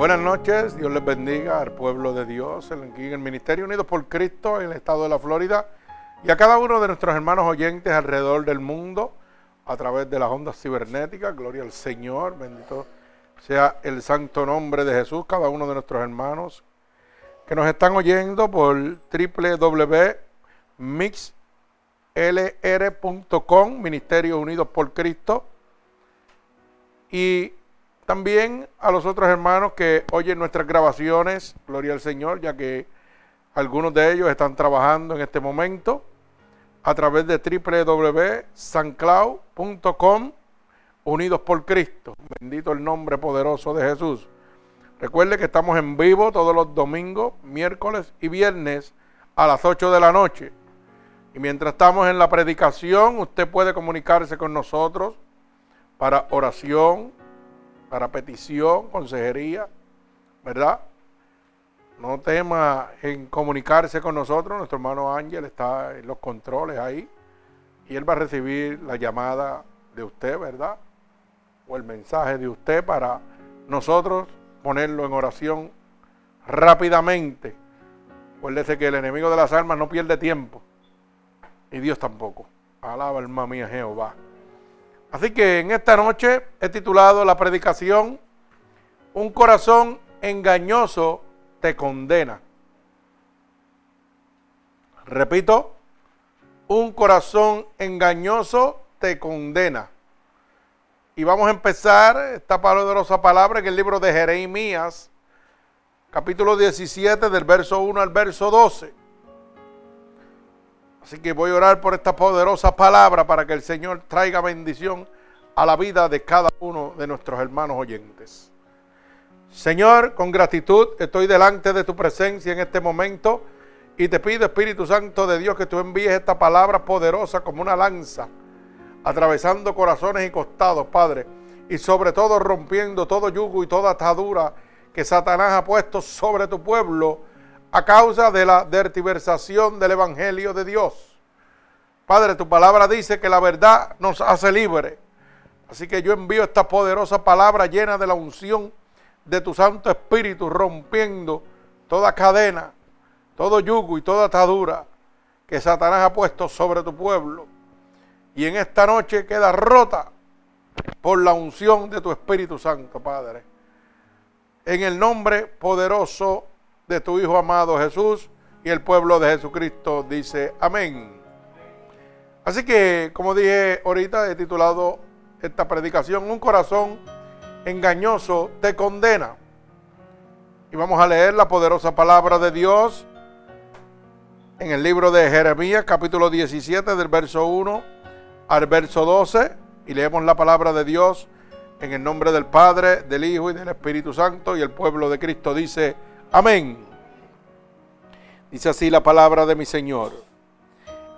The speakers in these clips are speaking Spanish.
Buenas noches, Dios les bendiga al pueblo de Dios, en el Ministerio Unidos por Cristo en el estado de la Florida y a cada uno de nuestros hermanos oyentes alrededor del mundo a través de las ondas cibernéticas. Gloria al Señor, bendito sea el santo nombre de Jesús, cada uno de nuestros hermanos que nos están oyendo por www.mixlr.com, Ministerio Unidos por Cristo. Y también a los otros hermanos que oyen nuestras grabaciones, gloria al Señor, ya que algunos de ellos están trabajando en este momento a través de www.sanclau.com, unidos por Cristo. Bendito el nombre poderoso de Jesús. Recuerde que estamos en vivo todos los domingos, miércoles y viernes a las 8 de la noche. Y mientras estamos en la predicación, usted puede comunicarse con nosotros para oración, para petición, consejería, ¿verdad? No tema en comunicarse con nosotros. Nuestro hermano Ángel está en los controles ahí y él va a recibir la llamada de usted, ¿verdad? O el mensaje de usted para nosotros ponerlo en oración rápidamente. Acuérdese que el enemigo de las almas no pierde tiempo y Dios tampoco. Alaba alma mía Jehová. Así que en esta noche he titulado la predicación Un corazón engañoso te condena. Repito, un corazón engañoso te condena. Y vamos a empezar esta poderosa palabra en el libro de Jeremías, capítulo 17, del verso 1 al verso 12. Así que voy a orar por esta poderosa palabra para que el Señor traiga bendición a la vida de cada uno de nuestros hermanos oyentes. Señor, con gratitud estoy delante de tu presencia en este momento y te pido, Espíritu Santo de Dios, que tú envíes esta palabra poderosa como una lanza, atravesando corazones y costados, Padre, y sobre todo rompiendo todo yugo y toda atadura que Satanás ha puesto sobre tu pueblo a causa de la dertiversación del Evangelio de Dios. Padre, tu palabra dice que la verdad nos hace libre. Así que yo envío esta poderosa palabra llena de la unción de tu Santo Espíritu, rompiendo toda cadena, todo yugo y toda atadura que Satanás ha puesto sobre tu pueblo. Y en esta noche queda rota por la unción de tu Espíritu Santo, Padre. En el nombre poderoso de tu Hijo amado Jesús y el pueblo de Jesucristo dice amén. Así que, como dije ahorita, he titulado esta predicación, Un corazón engañoso te condena. Y vamos a leer la poderosa palabra de Dios en el libro de Jeremías, capítulo 17, del verso 1 al verso 12. Y leemos la palabra de Dios en el nombre del Padre, del Hijo y del Espíritu Santo. Y el pueblo de Cristo dice, Amén. Dice así la palabra de mi Señor.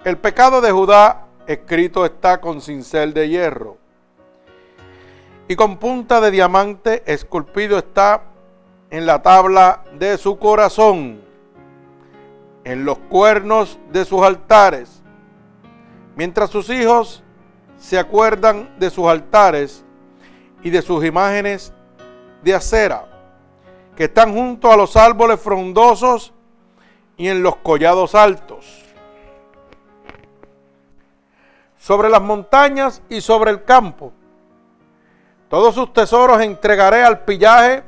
El pecado de Judá escrito está con cincel de hierro. Y con punta de diamante esculpido está en la tabla de su corazón, en los cuernos de sus altares. Mientras sus hijos se acuerdan de sus altares y de sus imágenes de acera que están junto a los árboles frondosos y en los collados altos. Sobre las montañas y sobre el campo. Todos sus tesoros entregaré al pillaje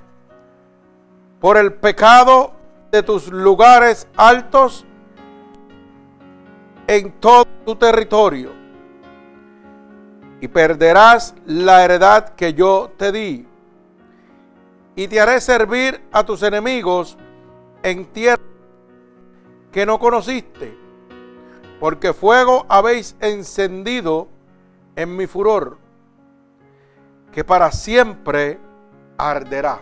por el pecado de tus lugares altos en todo tu territorio. Y perderás la heredad que yo te di y te haré servir a tus enemigos en tierra que no conociste, porque fuego habéis encendido en mi furor, que para siempre arderá.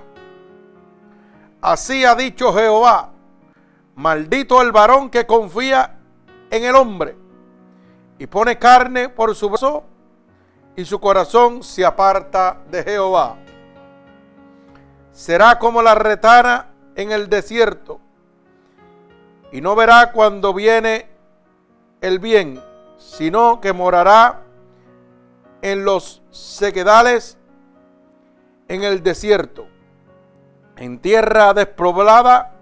Así ha dicho Jehová, maldito el varón que confía en el hombre y pone carne por su brazo y su corazón se aparta de Jehová será como la retana en el desierto y no verá cuando viene el bien, sino que morará en los sequedales en el desierto. en tierra despoblada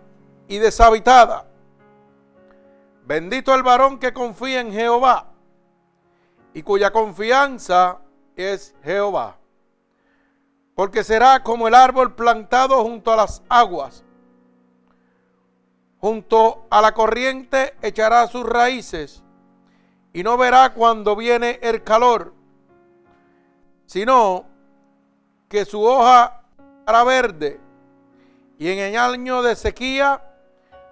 y deshabitada. Bendito el varón que confía en Jehová y cuya confianza es Jehová. Porque será como el árbol plantado junto a las aguas. Junto a la corriente echará sus raíces y no verá cuando viene el calor, sino que su hoja estará verde y en el año de sequía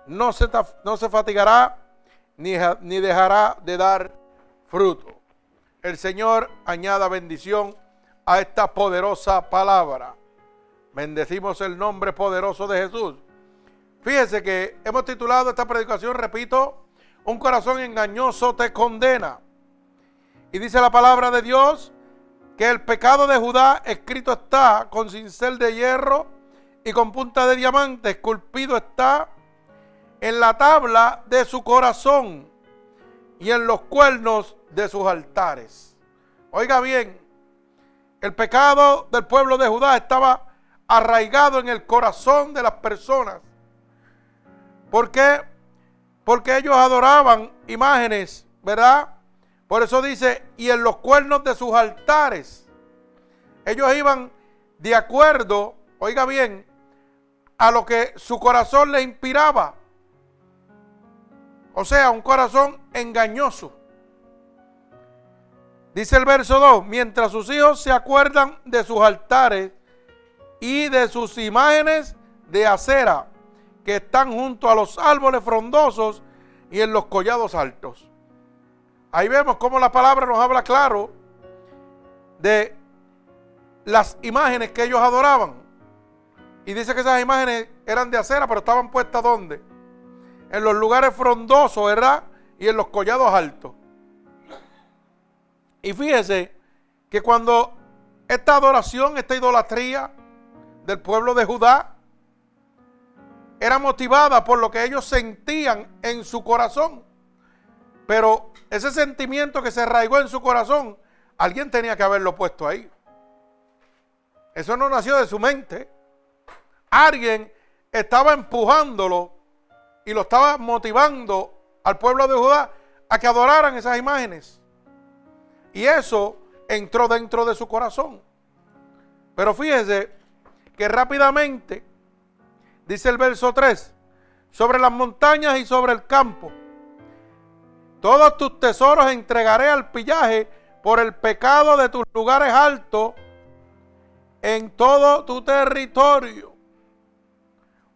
no se, no se fatigará ni, ni dejará de dar fruto. El Señor añada bendición a esta poderosa palabra. Bendecimos el nombre poderoso de Jesús. Fíjese que hemos titulado esta predicación, repito, un corazón engañoso te condena. Y dice la palabra de Dios que el pecado de Judá escrito está con cincel de hierro y con punta de diamante, esculpido está en la tabla de su corazón y en los cuernos de sus altares. Oiga bien, el pecado del pueblo de Judá estaba arraigado en el corazón de las personas. ¿Por qué? Porque ellos adoraban imágenes, ¿verdad? Por eso dice, y en los cuernos de sus altares. Ellos iban de acuerdo, oiga bien, a lo que su corazón le inspiraba. O sea, un corazón engañoso. Dice el verso 2, mientras sus hijos se acuerdan de sus altares y de sus imágenes de acera que están junto a los árboles frondosos y en los collados altos. Ahí vemos cómo la palabra nos habla claro de las imágenes que ellos adoraban. Y dice que esas imágenes eran de acera, pero estaban puestas ¿dónde? En los lugares frondosos, ¿verdad? Y en los collados altos. Y fíjese que cuando esta adoración, esta idolatría del pueblo de Judá era motivada por lo que ellos sentían en su corazón. Pero ese sentimiento que se arraigó en su corazón, alguien tenía que haberlo puesto ahí. Eso no nació de su mente. Alguien estaba empujándolo y lo estaba motivando al pueblo de Judá a que adoraran esas imágenes. Y eso entró dentro de su corazón. Pero fíjese que rápidamente, dice el verso 3, sobre las montañas y sobre el campo, todos tus tesoros entregaré al pillaje por el pecado de tus lugares altos en todo tu territorio.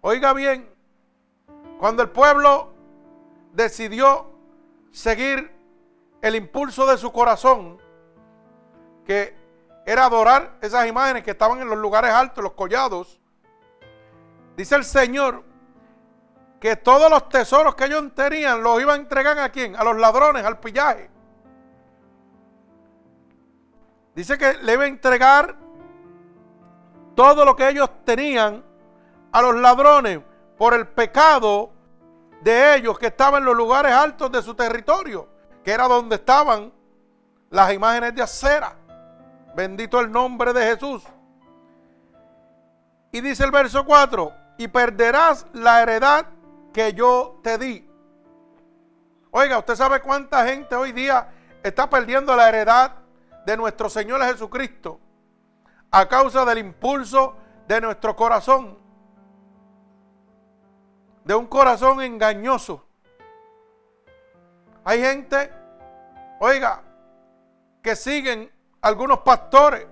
Oiga bien, cuando el pueblo decidió seguir el impulso de su corazón, que era adorar esas imágenes que estaban en los lugares altos, los collados. Dice el Señor que todos los tesoros que ellos tenían los iban a entregar a quién? A los ladrones, al pillaje. Dice que le iba a entregar todo lo que ellos tenían a los ladrones por el pecado de ellos que estaban en los lugares altos de su territorio que era donde estaban las imágenes de acera. Bendito el nombre de Jesús. Y dice el verso 4, y perderás la heredad que yo te di. Oiga, ¿usted sabe cuánta gente hoy día está perdiendo la heredad de nuestro Señor Jesucristo a causa del impulso de nuestro corazón? De un corazón engañoso hay gente, oiga, que siguen algunos pastores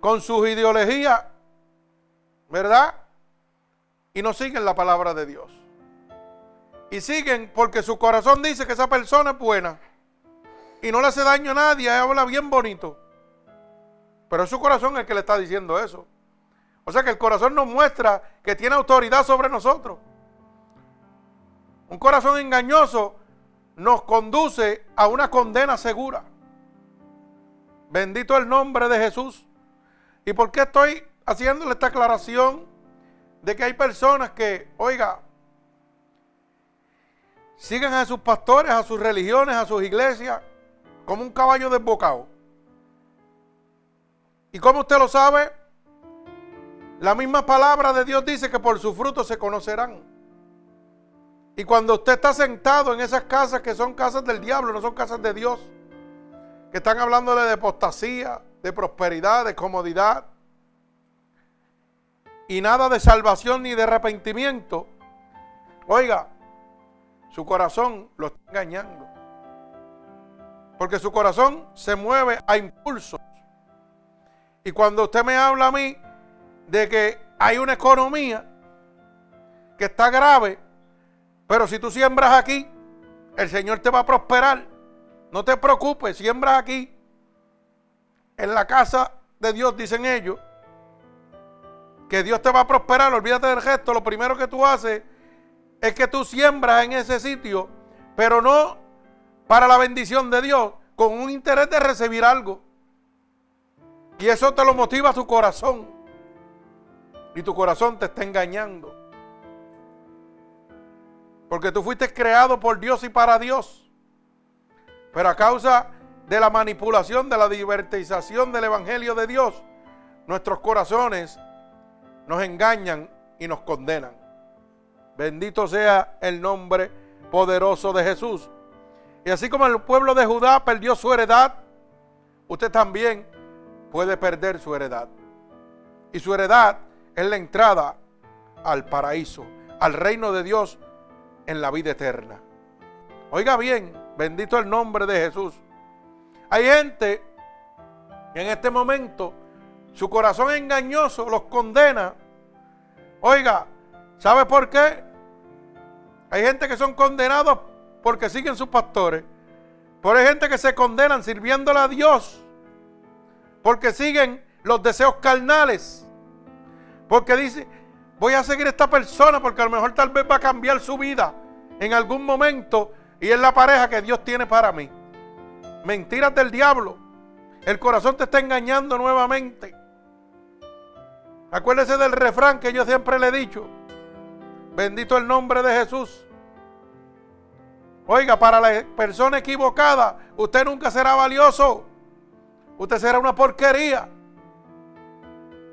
con sus ideologías, ¿verdad? Y no siguen la palabra de Dios. Y siguen porque su corazón dice que esa persona es buena y no le hace daño a nadie, habla bien bonito. Pero es su corazón el que le está diciendo eso. O sea que el corazón nos muestra que tiene autoridad sobre nosotros. Un corazón engañoso nos conduce a una condena segura. Bendito el nombre de Jesús. ¿Y por qué estoy haciéndole esta aclaración de que hay personas que, oiga, siguen a sus pastores, a sus religiones, a sus iglesias, como un caballo desbocado? ¿Y cómo usted lo sabe? La misma palabra de Dios dice que por su fruto se conocerán. Y cuando usted está sentado en esas casas que son casas del diablo, no son casas de Dios, que están hablándole de apostasía, de prosperidad, de comodidad, y nada de salvación ni de arrepentimiento, oiga, su corazón lo está engañando. Porque su corazón se mueve a impulsos. Y cuando usted me habla a mí de que hay una economía que está grave, pero si tú siembras aquí, el Señor te va a prosperar. No te preocupes, siembras aquí. En la casa de Dios, dicen ellos, que Dios te va a prosperar. Olvídate del gesto. Lo primero que tú haces es que tú siembras en ese sitio, pero no para la bendición de Dios, con un interés de recibir algo. Y eso te lo motiva tu corazón. Y tu corazón te está engañando. Porque tú fuiste creado por Dios y para Dios. Pero a causa de la manipulación, de la divertización del Evangelio de Dios, nuestros corazones nos engañan y nos condenan. Bendito sea el nombre poderoso de Jesús. Y así como el pueblo de Judá perdió su heredad, usted también puede perder su heredad. Y su heredad es la entrada al paraíso, al reino de Dios en la vida eterna. Oiga bien, bendito el nombre de Jesús. Hay gente que en este momento su corazón engañoso los condena. Oiga, ¿sabe por qué? Hay gente que son condenados porque siguen sus pastores. Pero hay gente que se condenan sirviéndole a Dios porque siguen los deseos carnales. Porque dice, voy a seguir a esta persona porque a lo mejor tal vez va a cambiar su vida en algún momento y es la pareja que Dios tiene para mí. Mentiras del diablo. El corazón te está engañando nuevamente. Acuérdese del refrán que yo siempre le he dicho. Bendito el nombre de Jesús. Oiga, para la persona equivocada, usted nunca será valioso. Usted será una porquería.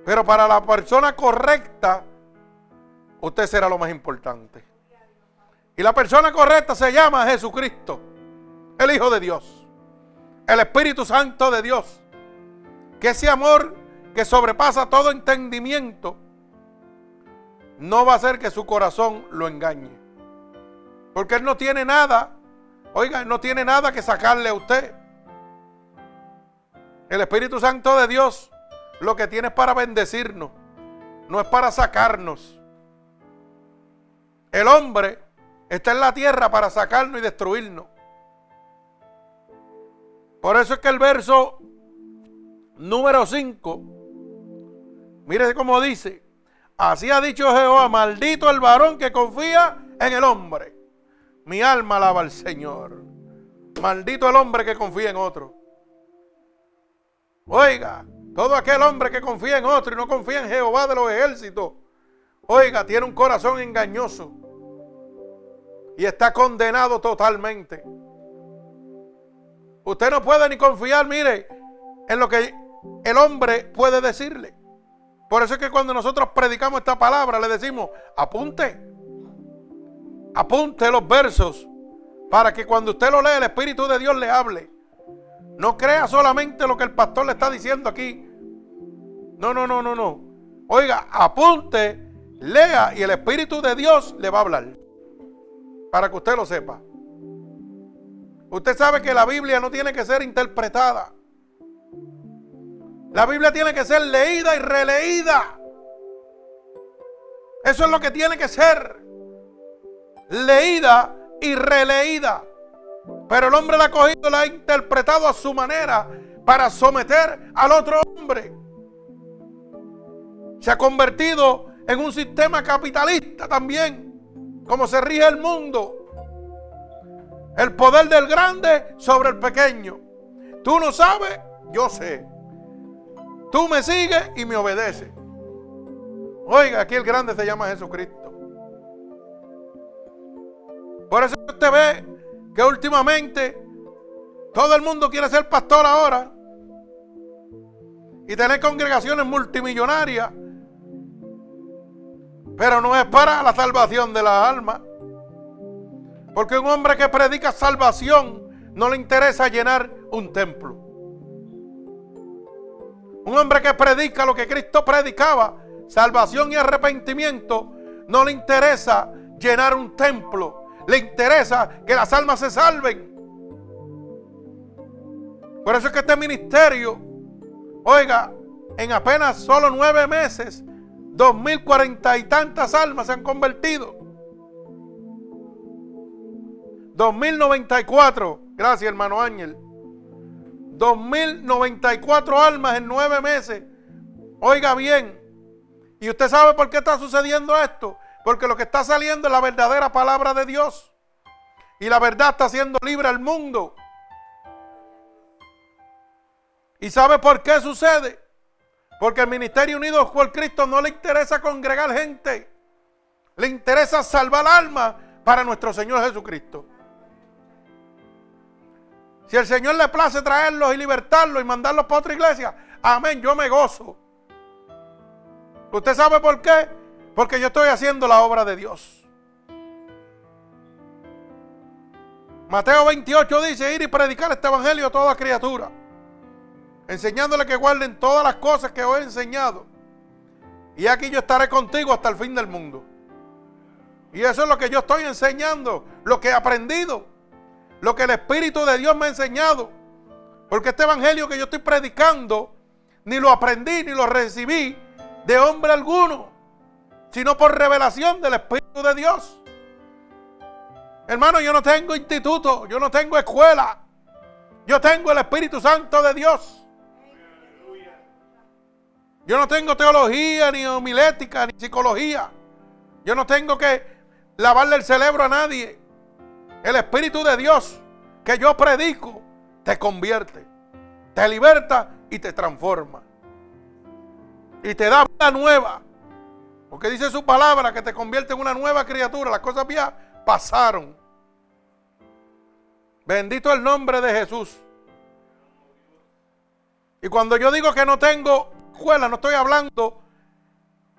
Pero para la persona correcta, usted será lo más importante. Y la persona correcta se llama Jesucristo, el Hijo de Dios, el Espíritu Santo de Dios. Que ese amor que sobrepasa todo entendimiento no va a hacer que su corazón lo engañe. Porque Él no tiene nada, oiga, no tiene nada que sacarle a usted. El Espíritu Santo de Dios lo que tiene es para bendecirnos, no es para sacarnos. El hombre está en la tierra para sacarnos y destruirnos. Por eso es que el verso número 5, mire cómo dice, así ha dicho Jehová, maldito el varón que confía en el hombre. Mi alma alaba al Señor. Maldito el hombre que confía en otro. Oiga, todo aquel hombre que confía en otro y no confía en Jehová de los ejércitos, oiga, tiene un corazón engañoso y está condenado totalmente. Usted no puede ni confiar, mire, en lo que el hombre puede decirle. Por eso es que cuando nosotros predicamos esta palabra, le decimos, apunte, apunte los versos, para que cuando usted lo lea, el Espíritu de Dios le hable. No crea solamente lo que el pastor le está diciendo aquí. No, no, no, no, no. Oiga, apunte, lea y el Espíritu de Dios le va a hablar para que usted lo sepa. Usted sabe que la Biblia no tiene que ser interpretada. La Biblia tiene que ser leída y releída. Eso es lo que tiene que ser. Leída y releída. Pero el hombre la ha cogido, la ha interpretado a su manera para someter al otro hombre. Se ha convertido en un sistema capitalista también como se rige el mundo. El poder del grande sobre el pequeño. Tú no sabes, yo sé. Tú me sigues y me obedeces. Oiga, aquí el grande se llama Jesucristo. Por eso usted ve que últimamente todo el mundo quiere ser pastor ahora y tener congregaciones multimillonarias Pero no es para la salvación de la alma. Porque un hombre que predica salvación no le interesa llenar un templo. Un hombre que predica lo que Cristo predicaba, salvación y arrepentimiento, no le interesa llenar un templo. Le interesa que las almas se salven. Por eso es que este ministerio, oiga, en apenas solo nueve meses, dos mil cuarenta y tantas almas se han convertido. 2094, gracias hermano Ángel. 2094 almas en nueve meses. Oiga bien. ¿Y usted sabe por qué está sucediendo esto? Porque lo que está saliendo es la verdadera palabra de Dios. Y la verdad está haciendo libre al mundo. ¿Y sabe por qué sucede? Porque el Ministerio Unidos por Cristo no le interesa congregar gente. Le interesa salvar almas para nuestro Señor Jesucristo. Si el Señor le place traerlos y libertarlos y mandarlos para otra iglesia, amén, yo me gozo. ¿Usted sabe por qué? Porque yo estoy haciendo la obra de Dios. Mateo 28 dice, ir y predicar este evangelio a toda criatura, enseñándole que guarden todas las cosas que os he enseñado. Y aquí yo estaré contigo hasta el fin del mundo. Y eso es lo que yo estoy enseñando, lo que he aprendido lo que el Espíritu de Dios me ha enseñado. Porque este evangelio que yo estoy predicando, ni lo aprendí ni lo recibí de hombre alguno, sino por revelación del Espíritu de Dios. Hermano, yo no tengo instituto, yo no tengo escuela. Yo tengo el Espíritu Santo de Dios. Yo no tengo teología, ni homilética, ni psicología. Yo no tengo que lavarle el cerebro a nadie. El Espíritu de Dios que yo predico te convierte, te liberta y te transforma. Y te da vida nueva. Porque dice su palabra que te convierte en una nueva criatura. Las cosas viejas pasaron. Bendito el nombre de Jesús. Y cuando yo digo que no tengo escuela, no estoy hablando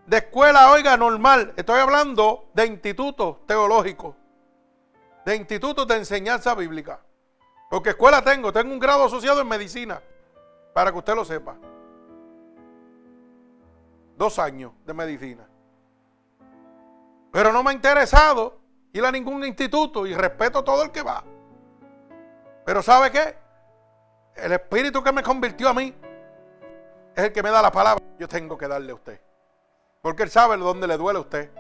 de escuela, oiga, normal. Estoy hablando de institutos teológicos de institutos de enseñanza bíblica. Porque escuela tengo, tengo un grado asociado en medicina, para que usted lo sepa. Dos años de medicina. Pero no me ha interesado ir a ningún instituto y respeto todo el que va. Pero ¿sabe qué? El espíritu que me convirtió a mí es el que me da la palabra. Yo tengo que darle a usted. Porque Él sabe dónde le duele a usted.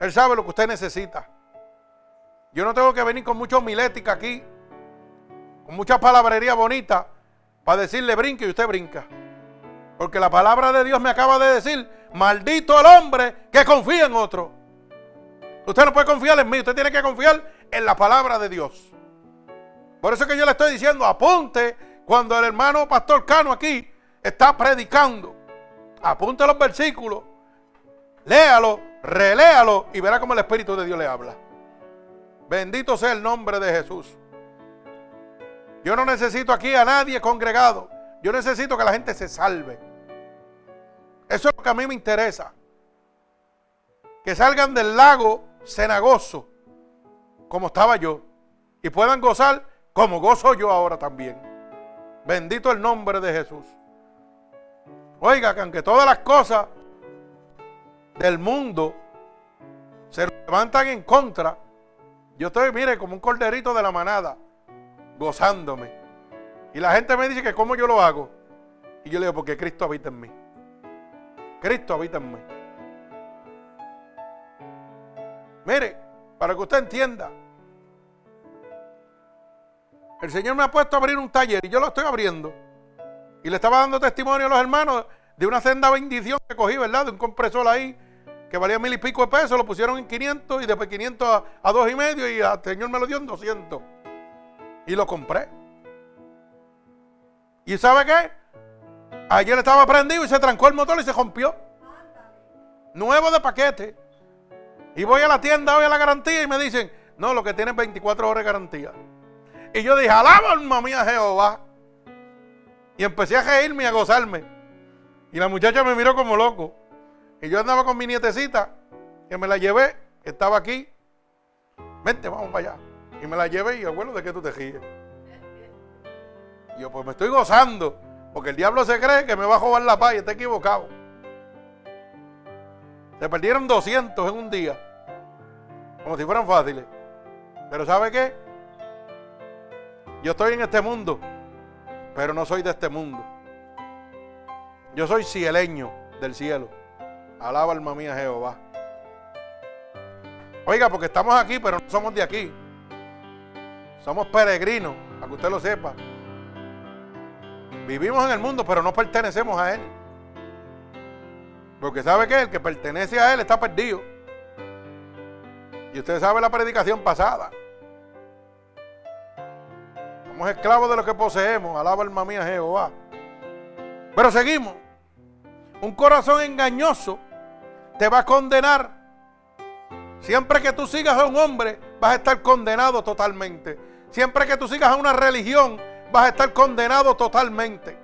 Él sabe lo que usted necesita. Yo no tengo que venir con mucha homilética aquí, con mucha palabrería bonita, para decirle brinque y usted brinca. Porque la palabra de Dios me acaba de decir, maldito el hombre que confía en otro. Usted no puede confiar en mí, usted tiene que confiar en la palabra de Dios. Por eso que yo le estoy diciendo, apunte cuando el hermano Pastor Cano aquí está predicando. Apunte los versículos, léalo, reléalo y verá cómo el Espíritu de Dios le habla. Bendito sea el nombre de Jesús. Yo no necesito aquí a nadie congregado. Yo necesito que la gente se salve. Eso es lo que a mí me interesa. Que salgan del lago cenagoso, como estaba yo, y puedan gozar como gozo yo ahora también. Bendito el nombre de Jesús. Oiga, que aunque todas las cosas del mundo se levantan en contra, yo estoy, mire, como un corderito de la manada, gozándome. Y la gente me dice que cómo yo lo hago. Y yo le digo, porque Cristo habita en mí. Cristo habita en mí. Mire, para que usted entienda, el Señor me ha puesto a abrir un taller y yo lo estoy abriendo. Y le estaba dando testimonio a los hermanos de una senda bendición que cogí, ¿verdad? De un compresor ahí que valía mil y pico de pesos, lo pusieron en 500 y después 500 a, dos y medio y el Señor me lo dio en 200. Y lo compré. ¿Y sabe qué? Ayer estaba prendido y se trancó el motor y se rompió. Nuevo de paquete. Y voy a la tienda, voy a la garantía y me dicen, no, lo que tiene es 24 horas de garantía. Y yo dije, alaba alma mía Jehová. Y empecé a reírme y a gozarme. Y la muchacha me miró como loco. Y yo andaba con mi nietecita, que me la llevé, estaba aquí. Vente, vamos para allá. Y me la llevé y abuelo, ¿de qué tú te ríes? Y yo, pues me estoy gozando, porque el diablo se cree que me va a jugar la paz y está equivocado. Se perdieron 200 en un día, como si fueran fáciles. Pero ¿sabe qué? Yo estoy en este mundo, pero no soy de este mundo. Yo soy cieleño del cielo. Alaba alma mía Jehová. Oiga, porque estamos aquí, pero no somos de aquí. Somos peregrinos, para que usted lo sepa. Vivimos en el mundo, pero no pertenecemos a Él. Porque sabe que el que pertenece a Él está perdido. Y usted sabe la predicación pasada. Somos esclavos de lo que poseemos. Alaba alma mía Jehová. Pero seguimos. Un corazón engañoso te va a condenar. Siempre que tú sigas a un hombre, vas a estar condenado totalmente. Siempre que tú sigas a una religión, vas a estar condenado totalmente.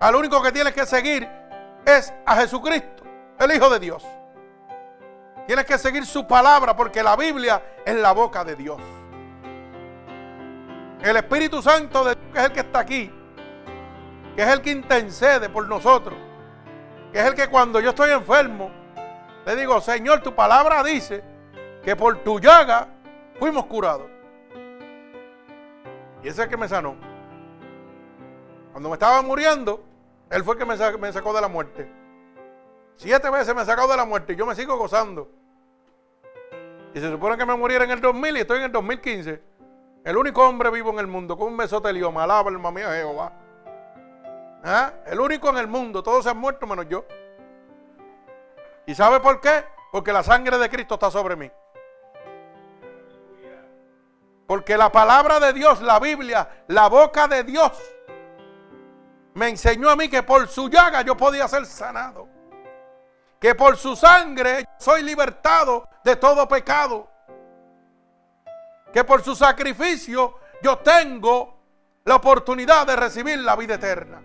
Al único que tienes que seguir es a Jesucristo, el Hijo de Dios. Tienes que seguir su palabra porque la Biblia es la boca de Dios. El Espíritu Santo de Dios, que es el que está aquí, que es el que intercede por nosotros, que es el que cuando yo estoy enfermo, le digo, Señor, tu palabra dice que por tu llaga fuimos curados. Y ese es el que me sanó. Cuando me estaba muriendo, él fue el que me sacó, de la muerte. Siete veces me sacó de la muerte y yo me sigo gozando. Y se supone que me muriera en el 2000 y estoy en el 2015. El único hombre vivo en el mundo con un mesotelioma. Alaba alma mía Jehová. ¿Ah? El único en el mundo. Todos se han muerto menos yo. ¿Y sabe por qué? Porque la sangre de Cristo está sobre mí. Porque la palabra de Dios, la Biblia, la boca de Dios, me enseñó a mí que por su llaga yo podía ser sanado. Que por su sangre soy libertado de todo pecado. Que por su sacrificio yo tengo la oportunidad de recibir la vida eterna.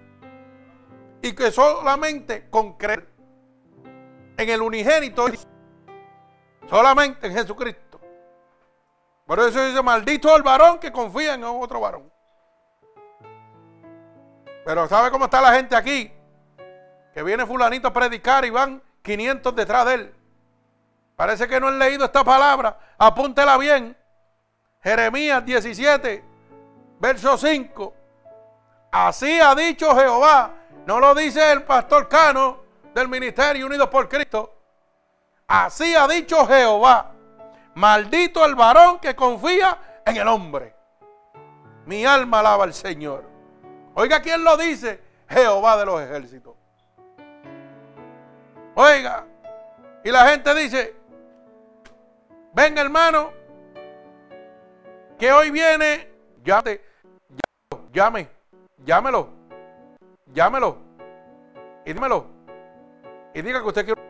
Y que solamente con creer en el unigénito, solamente en Jesucristo. Por eso dice, maldito el varón que confía en otro varón. Pero ¿sabe cómo está la gente aquí? Que viene fulanito a predicar y van 500 detrás de él. Parece que no han leído esta palabra. Apúntela bien. Jeremías 17, verso 5. Así ha dicho Jehová. No lo dice el pastor Cano del Ministerio Unidos por Cristo. Así ha dicho Jehová. Maldito el varón que confía en el hombre. Mi alma alaba al Señor. Oiga, ¿quién lo dice? Jehová de los ejércitos. Oiga, y la gente dice, ven hermano, que hoy viene, llame, llame, llámelo, llámelo, y dímelo, y diga que usted quiere,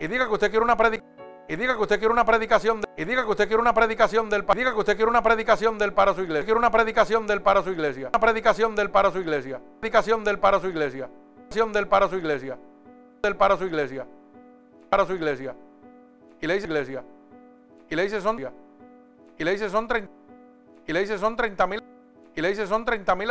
y diga que usted quiere una predicación. Y diga que usted quiere una predicación. y diga que usted quiere una predicación del. Diga que usted quiere una predicación del para su iglesia. Quiere una predicación del para su iglesia. Una predicación del para su iglesia. Predicación del para su iglesia. Predicación del para su iglesia. Del para su iglesia. Para su iglesia. Y le dice iglesia. Y le dice son. Y le dice son 30. Y le dice son 30 mil. Y le dice son 30 mil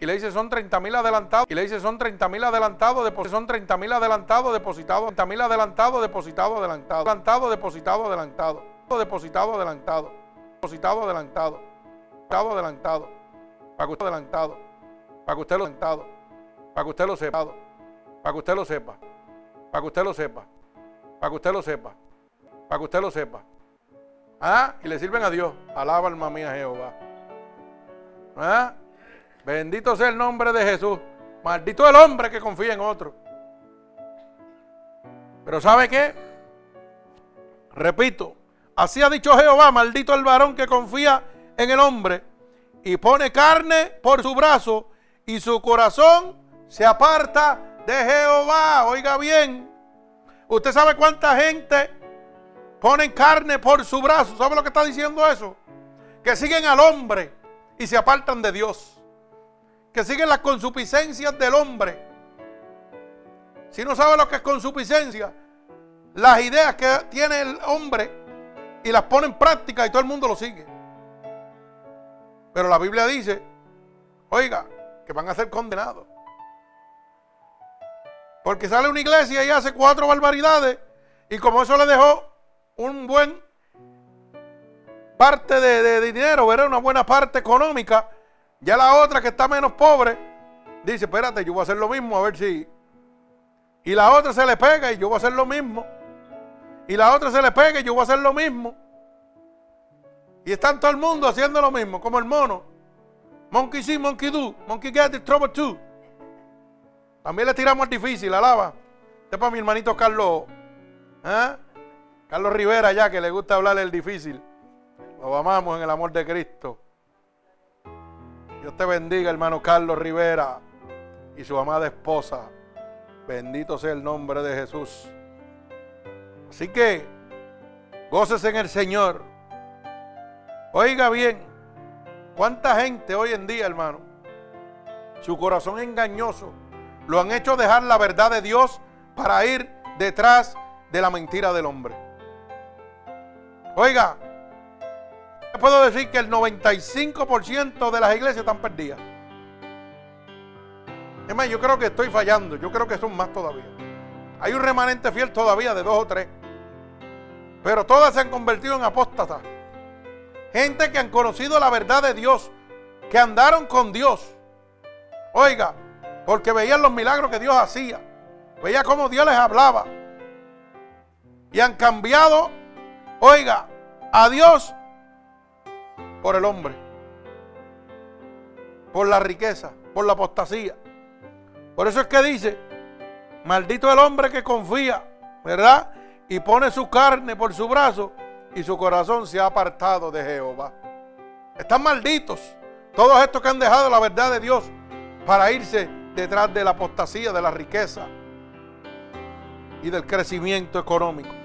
y le dice son 30 mil adelantados. Y le dice son 30 mil adelantados. Son 30 mil adelantados depositados. 30 mil adelantados depositados adelantados. Adelantado depositado adelantado. Depositado adelantado. Depositado adelantado. Depositado adelantado. Para que usted adelantado. Para que usted lo adelantado. Para que usted lo sepa. Para que usted lo sepa. Para que usted lo sepa. Para que usted lo sepa. Para que usted lo sepa. ¿Ah? Y le sirven a Dios. Alaba alma mía Jehová. ¿Ah? Bendito sea el nombre de Jesús. Maldito el hombre que confía en otro. Pero ¿sabe qué? Repito, así ha dicho Jehová, maldito el varón que confía en el hombre y pone carne por su brazo y su corazón se aparta de Jehová. Oiga bien, usted sabe cuánta gente pone carne por su brazo. ¿Sabe lo que está diciendo eso? Que siguen al hombre y se apartan de Dios que siguen las consuficiencias del hombre. si no sabe lo que es consuficiencia, las ideas que tiene el hombre y las pone en práctica y todo el mundo lo sigue. Pero la Biblia dice, oiga, que van a ser condenados. Porque sale una iglesia y hace cuatro barbaridades y como eso le dejó un buen parte de, dinero, ¿verdad? una buena parte económica, ya la otra que está menos pobre, dice, espérate, yo voy a hacer lo mismo, a ver si... Y la otra se le pega y yo voy a hacer lo mismo. Y la otra se le pega y yo voy a hacer lo mismo. Y están todo el mundo haciendo lo mismo, como el mono. Monkey see, monkey do. Monkey get the trouble too. También le tiramos difícil, alaba. Este es para mi hermanito Carlos. ¿eh? Carlos Rivera, ya que le gusta hablar el difícil. Lo amamos en el amor de Cristo. Dios te bendiga, hermano Carlos Rivera y su amada esposa. Bendito sea el nombre de Jesús. Así que, goces en el Señor. Oiga bien, cuánta gente hoy en día, hermano, su corazón engañoso, lo han hecho dejar la verdad de Dios para ir detrás de la mentira del hombre. Oiga, puedo decir que el 95% de las iglesias están perdidas. Es yo creo que estoy fallando. Yo creo que son más todavía. Hay un remanente fiel todavía de dos o tres. Pero todas se han convertido en apóstatas. Gente que han conocido la verdad de Dios. Que andaron con Dios. Oiga, porque veían los milagros que Dios hacía. Veía cómo Dios les hablaba. Y han cambiado, oiga, a Dios por el hombre, por la riqueza, por la apostasía. Por eso es que dice, maldito el hombre que confía, ¿verdad? Y pone su carne por su brazo y su corazón se ha apartado de Jehová. Están malditos todos estos que han dejado la verdad de Dios para irse detrás de la apostasía, de la riqueza y del crecimiento económico.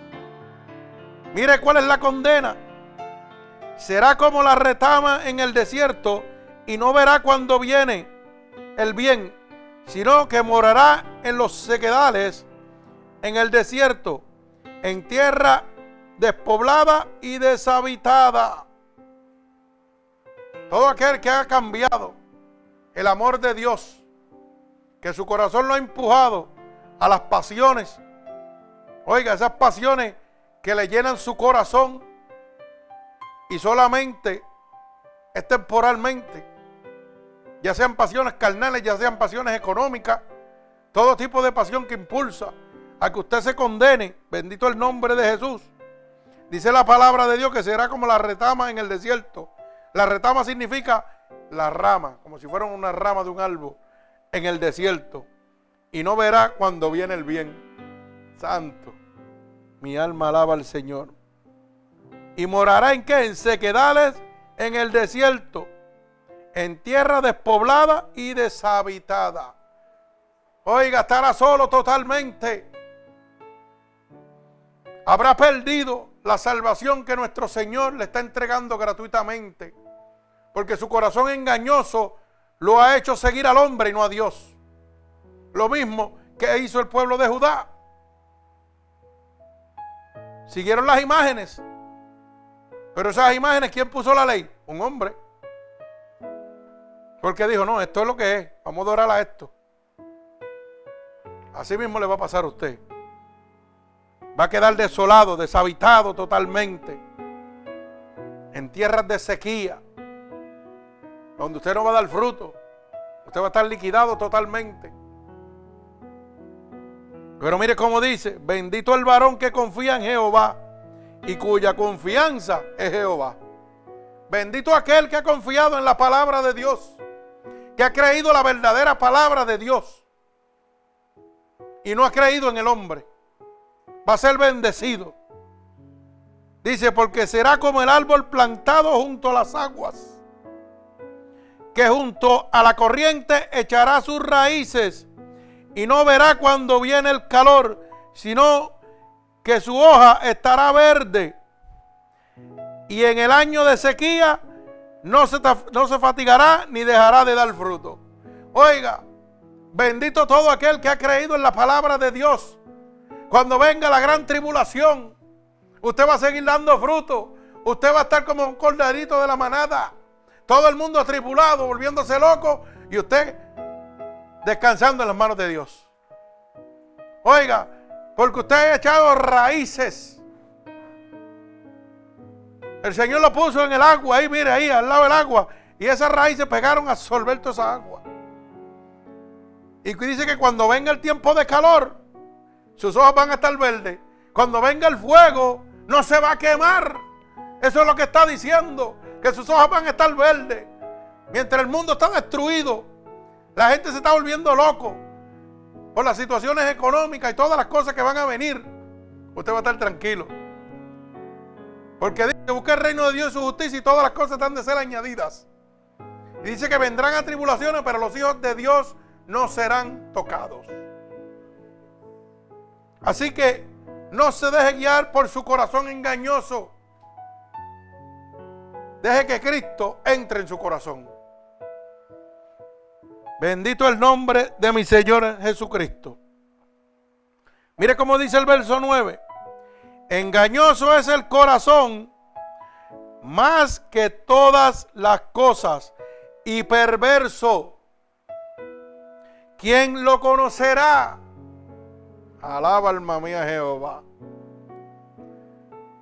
Mire cuál es la condena será como la retama en el desierto y no verá cuando viene el bien, sino que morará en los sequedales, en el desierto, en tierra despoblada y deshabitada. Todo aquel que ha cambiado el amor de Dios, que su corazón lo ha empujado a las pasiones, oiga, esas pasiones que le llenan su corazón, y solamente es temporalmente, ya sean pasiones carnales, ya sean pasiones económicas, todo tipo de pasión que impulsa a que usted se condene, bendito el nombre de Jesús. Dice la palabra de Dios que será como la retama en el desierto. La retama significa la rama, como si fuera una rama de un árbol en el desierto. Y no verá cuando viene el bien. Santo, mi alma alaba al Señor. ¿Y morará en qué? En sequedales, en el desierto, en tierra despoblada y deshabitada. Oiga, estará solo totalmente. Habrá perdido la salvación que nuestro Señor le está entregando gratuitamente. Porque su corazón engañoso lo ha hecho seguir al hombre y no a Dios. Lo mismo que hizo el pueblo de Judá. Siguieron las imágenes pero esas imágenes, ¿quién puso la ley? Un hombre. Porque dijo, no, esto es lo que es. Vamos a adorar a esto. Así mismo le va a pasar a usted. Va a quedar desolado, deshabitado totalmente. En tierras de sequía. Donde usted no va a dar fruto. Usted va a estar liquidado totalmente. Pero mire cómo dice, bendito el varón que confía en Jehová y cuya confianza es Jehová. Bendito aquel que ha confiado en la palabra de Dios, que ha creído la verdadera palabra de Dios y no ha creído en el hombre. Va a ser bendecido. Dice, porque será como el árbol plantado junto a las aguas, que junto a la corriente echará sus raíces y no verá cuando viene el calor, sino que su hoja estará verde y en el año de sequía no se, fatigará ni dejará de dar fruto. Oiga, Bendito todo aquel que ha creído en la palabra de Dios. Cuando venga la gran tribulación, usted va a seguir dando fruto. Usted va a estar como un corderito de la manada. Todo el mundo atribulado, volviéndose loco. Y usted descansando en las manos de Dios. Oiga, porque usted ha echado raíces. El Señor lo puso en el agua, ahí, mire, ahí, al lado del agua. Y esas raíces pegaron a absorber toda esa agua. Y dice que cuando venga el tiempo de calor, sus ojos van a estar verdes. Cuando venga el fuego, no se va a quemar. Eso es lo que está diciendo. Que sus ojos van a estar verdes. Mientras el mundo está destruido, la gente se está volviendo loco por las situaciones económicas y todas las cosas que van a venir. Usted va a estar tranquilo. Porque dice, busque el reino de Dios y su justicia y todas las cosas han de ser añadidas. Y dice que vendrán a tribulaciones, pero los hijos de Dios no serán tocados. Así que no se deje guiar por su corazón engañoso. Deje que Cristo entre en su corazón. Bendito el nombre de mi Señor Jesucristo. Mire cómo dice el verso 9. Engañoso es el corazón más que todas las cosas y perverso. ¿Quién lo conocerá? Alaba alma mía Jehová.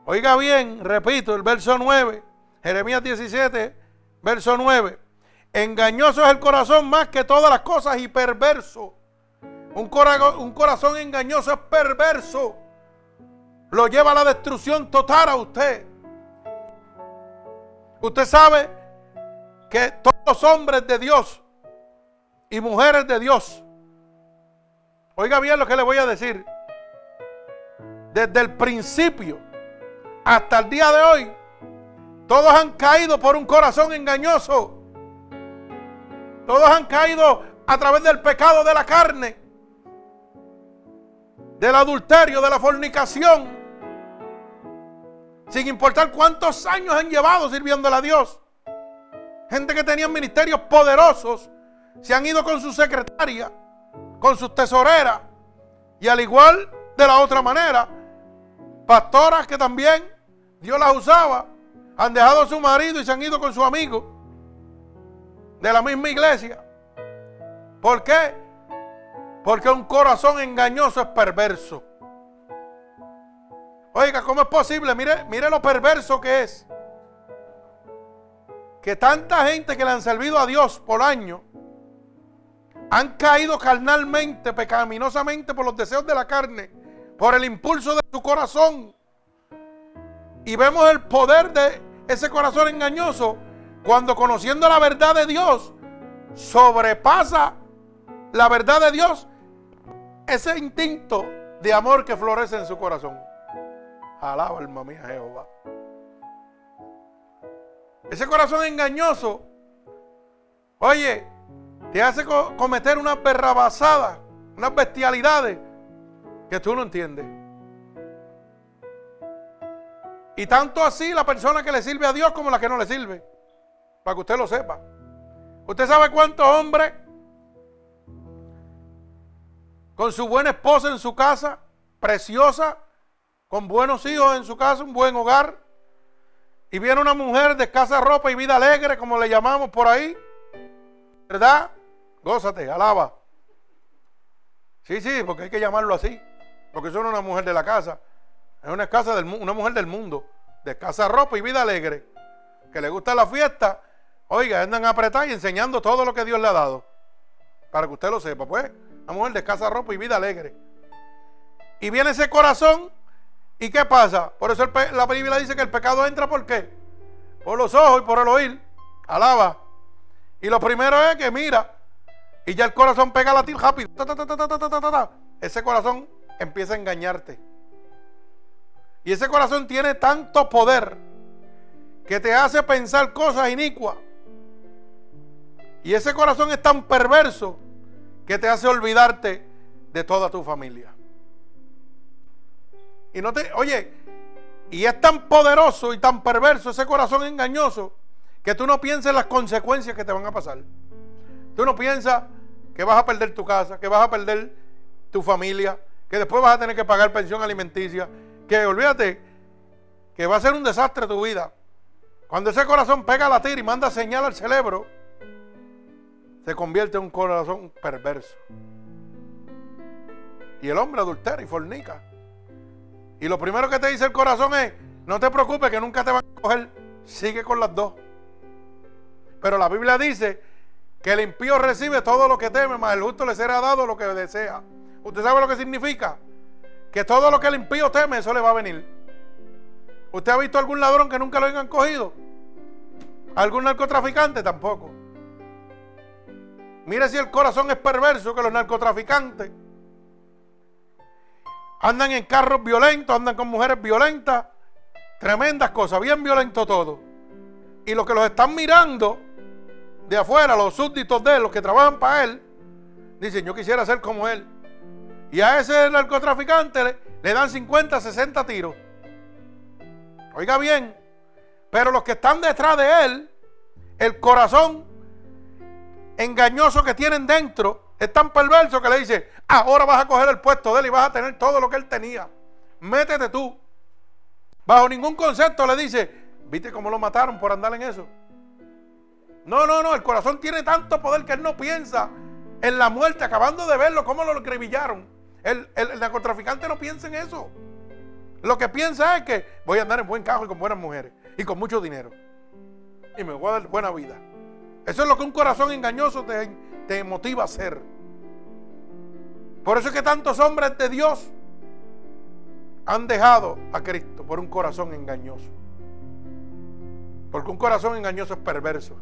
Oiga bien, repito, el verso 9, Jeremías 17, verso 9. Engañoso es el corazón más que todas las cosas y perverso. Un, corazón engañoso es perverso. Lo lleva a la destrucción total a usted. Usted sabe que todos los hombres de Dios y mujeres de Dios. Oiga bien lo que le voy a decir. Desde el principio hasta el día de hoy, todos han caído por un corazón engañoso. Todos han caído a través del pecado de la carne, del adulterio, de la fornicación. Sin importar cuántos años han llevado sirviéndole a Dios. Gente que tenía ministerios poderosos se han ido con su secretaria, con sus tesoreras. Y al igual de la otra manera, pastoras que también Dios las usaba, han dejado a su marido y se han ido con su amigo de la misma iglesia. ¿Por qué? Porque un corazón engañoso es perverso. Oiga, ¿cómo es posible? Mire, mire lo perverso que es. Que tanta gente que le han servido a Dios por años han caído carnalmente, pecaminosamente por los deseos de la carne, por el impulso de su corazón. Y vemos el poder de ese corazón engañoso cuando conociendo la verdad de Dios sobrepasa la verdad de Dios ese instinto de amor que florece en su corazón. Alaba alma mía Jehová. Ese corazón engañoso, oye, te hace cometer una perrabasada, unas bestialidades que tú no entiendes. Y tanto así la persona que le sirve a Dios como la que no le sirve. Para que usted lo sepa. ¿Usted sabe cuántos hombres con su buena esposa en su casa, preciosa, con buenos hijos en su casa, un buen hogar, y viene una mujer de casa ropa y vida alegre, como le llamamos por ahí, ¿verdad? Gózate, alaba. Sí, sí, porque hay que llamarlo así, porque eso no es una mujer de la casa, es una, del, una mujer del mundo, de casa ropa y vida alegre, que le gusta la fiesta, oiga, andan apretar y enseñando todo lo que Dios le ha dado, para que usted lo sepa, pues, una mujer de casa ropa y vida alegre. Y viene ese corazón ¿Y qué pasa? Por eso la Biblia dice que el pecado entra por qué? Por los ojos y por el oír. Alaba. Y lo primero es que mira. Y ya el corazón pega a latir rápido. ese corazón empieza a engañarte. Y ese corazón tiene tanto poder que te hace pensar cosas inicuas. Y ese corazón es tan perverso que te hace olvidarte de toda tu familia. Y no te, oye, y es tan poderoso y tan perverso ese corazón engañoso que tú no piensas en las consecuencias que te van a pasar. Tú no piensas que vas a perder tu casa, que vas a perder tu familia, que después vas a tener que pagar pensión alimenticia, que olvídate que va a ser un desastre tu vida. Cuando ese corazón pega la tira y manda señal al cerebro, se convierte en un corazón perverso. Y el hombre adultera y fornica. Y lo primero que te dice el corazón es, no te preocupes que nunca te van a coger, sigue con las dos. Pero la Biblia dice que el impío recibe todo lo que teme, mas el justo le será dado lo que desea. ¿Usted sabe lo que significa? Que todo lo que el impío teme, eso le va a venir. ¿Usted ha visto algún ladrón que nunca lo hayan cogido? ¿Algún narcotraficante? Tampoco. Mire si el corazón es perverso que los narcotraficantes andan en carros violentos, andan con mujeres violentas, tremendas cosas, bien violento todo. Y los que los están mirando de afuera, los súbditos de él, los que trabajan para él, dicen, yo quisiera ser como él. Y a ese narcotraficante le, le dan 50, 60 tiros. Oiga bien, pero los que están detrás de él, el corazón engañoso que tienen dentro, es tan perverso que le dice, ahora vas a coger el puesto de él y vas a tener todo lo que él tenía. Métete tú. Bajo ningún concepto le dice, ¿viste cómo lo mataron por andar en eso? No, no, no, el corazón tiene tanto poder que él no piensa en la muerte, acabando de verlo, cómo lo acribillaron. El, el, narcotraficante no piensa en eso. Lo que piensa es que voy a andar en buen carro y con buenas mujeres y con mucho dinero. Y me voy a dar buena vida. Eso es lo que un corazón engañoso te, te motiva a hacer. Por eso es que tantos hombres de Dios han dejado a Cristo por un corazón engañoso. Porque un corazón engañoso es perverso.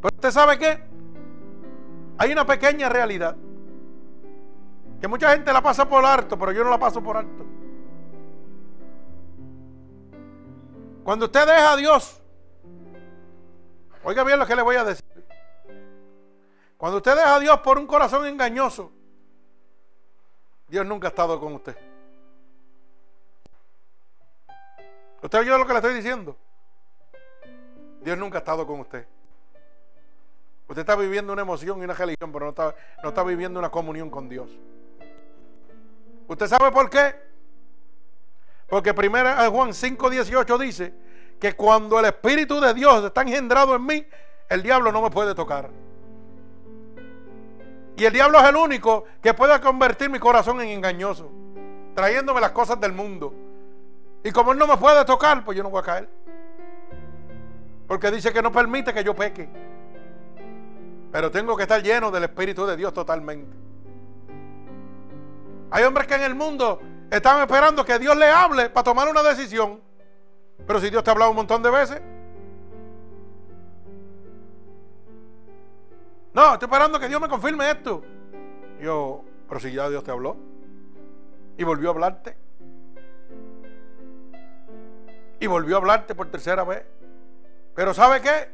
Pero usted sabe qué? Hay una pequeña realidad. Que mucha gente la pasa por alto, pero yo no la paso por alto. Cuando usted deja a Dios, oiga bien lo que le voy a decir. Cuando usted deja a Dios por un corazón engañoso, Dios nunca ha estado con usted. ¿Usted oye lo que le estoy diciendo? Dios nunca ha estado con usted. Usted está viviendo una emoción y una religión, pero no está, no está viviendo una comunión con Dios. ¿Usted sabe por qué? Porque primero Juan 5:18 dice que cuando el Espíritu de Dios está engendrado en mí, el diablo no me puede tocar. Y el diablo es el único que puede convertir mi corazón en engañoso, trayéndome las cosas del mundo. Y como él no me puede tocar, pues yo no voy a caer. Porque dice que no permite que yo peque. Pero tengo que estar lleno del Espíritu de Dios totalmente. Hay hombres que en el mundo están esperando que Dios le hable para tomar una decisión. Pero si Dios te ha hablado un montón de veces. No, estoy esperando que Dios me confirme esto. Yo, pero si ya Dios te habló. Y volvió a hablarte. Y volvió a hablarte por tercera vez. Pero ¿sabe qué?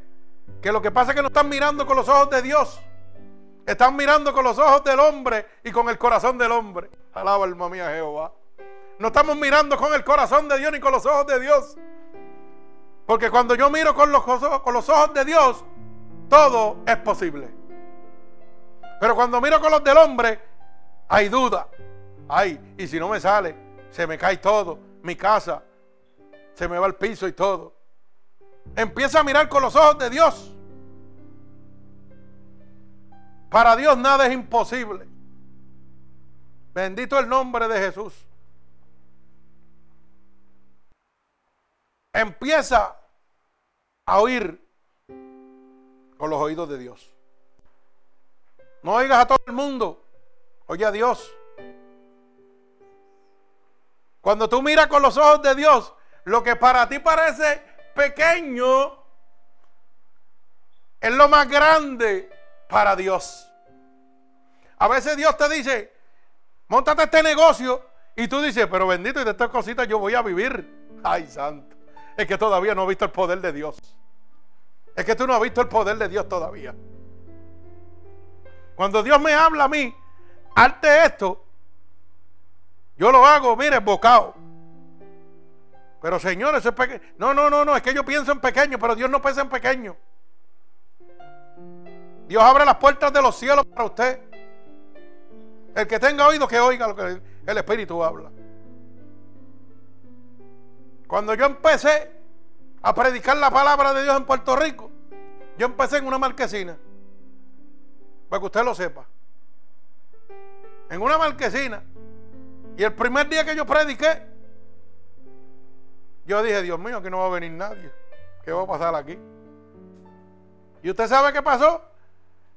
Que lo que pasa es que no están mirando con los ojos de Dios. Están mirando con los ojos del hombre y con el corazón del hombre. Alaba alma mía Jehová. No estamos mirando con el corazón de Dios ni con los ojos de Dios. Porque cuando yo miro con los, con los ojos de Dios, todo es posible. Pero cuando miro con los del hombre, hay duda. Ay, y si no me sale, se me cae todo. Mi casa, se me va al piso y todo. Empieza a mirar con los ojos de Dios. Para Dios nada es imposible. Bendito el nombre de Jesús. Empieza a oír con los oídos de Dios. No oigas a todo el mundo, oye a Dios. Cuando tú miras con los ojos de Dios, lo que para ti parece pequeño es lo más grande para Dios. A veces Dios te dice, montate este negocio y tú dices, pero bendito y de estas cositas yo voy a vivir. Ay, santo. Es que todavía no has visto el poder de Dios. Es que tú no has visto el poder de Dios todavía. Cuando Dios me habla a mí, arte esto, yo lo hago, mire, bocado. Pero Señor, eso es pequeño. No, no, no, no, es que yo pienso en pequeño, pero Dios no piensa en pequeño. Dios abre las puertas de los cielos para usted. El que tenga oído, que oiga lo que el Espíritu habla. Cuando yo empecé a predicar la palabra de Dios en Puerto Rico, yo empecé en una marquesina. Para que usted lo sepa. En una marquesina. Y el primer día que yo prediqué, yo dije, Dios mío, que no va a venir nadie. ¿Qué va a pasar aquí? ¿Y usted sabe qué pasó?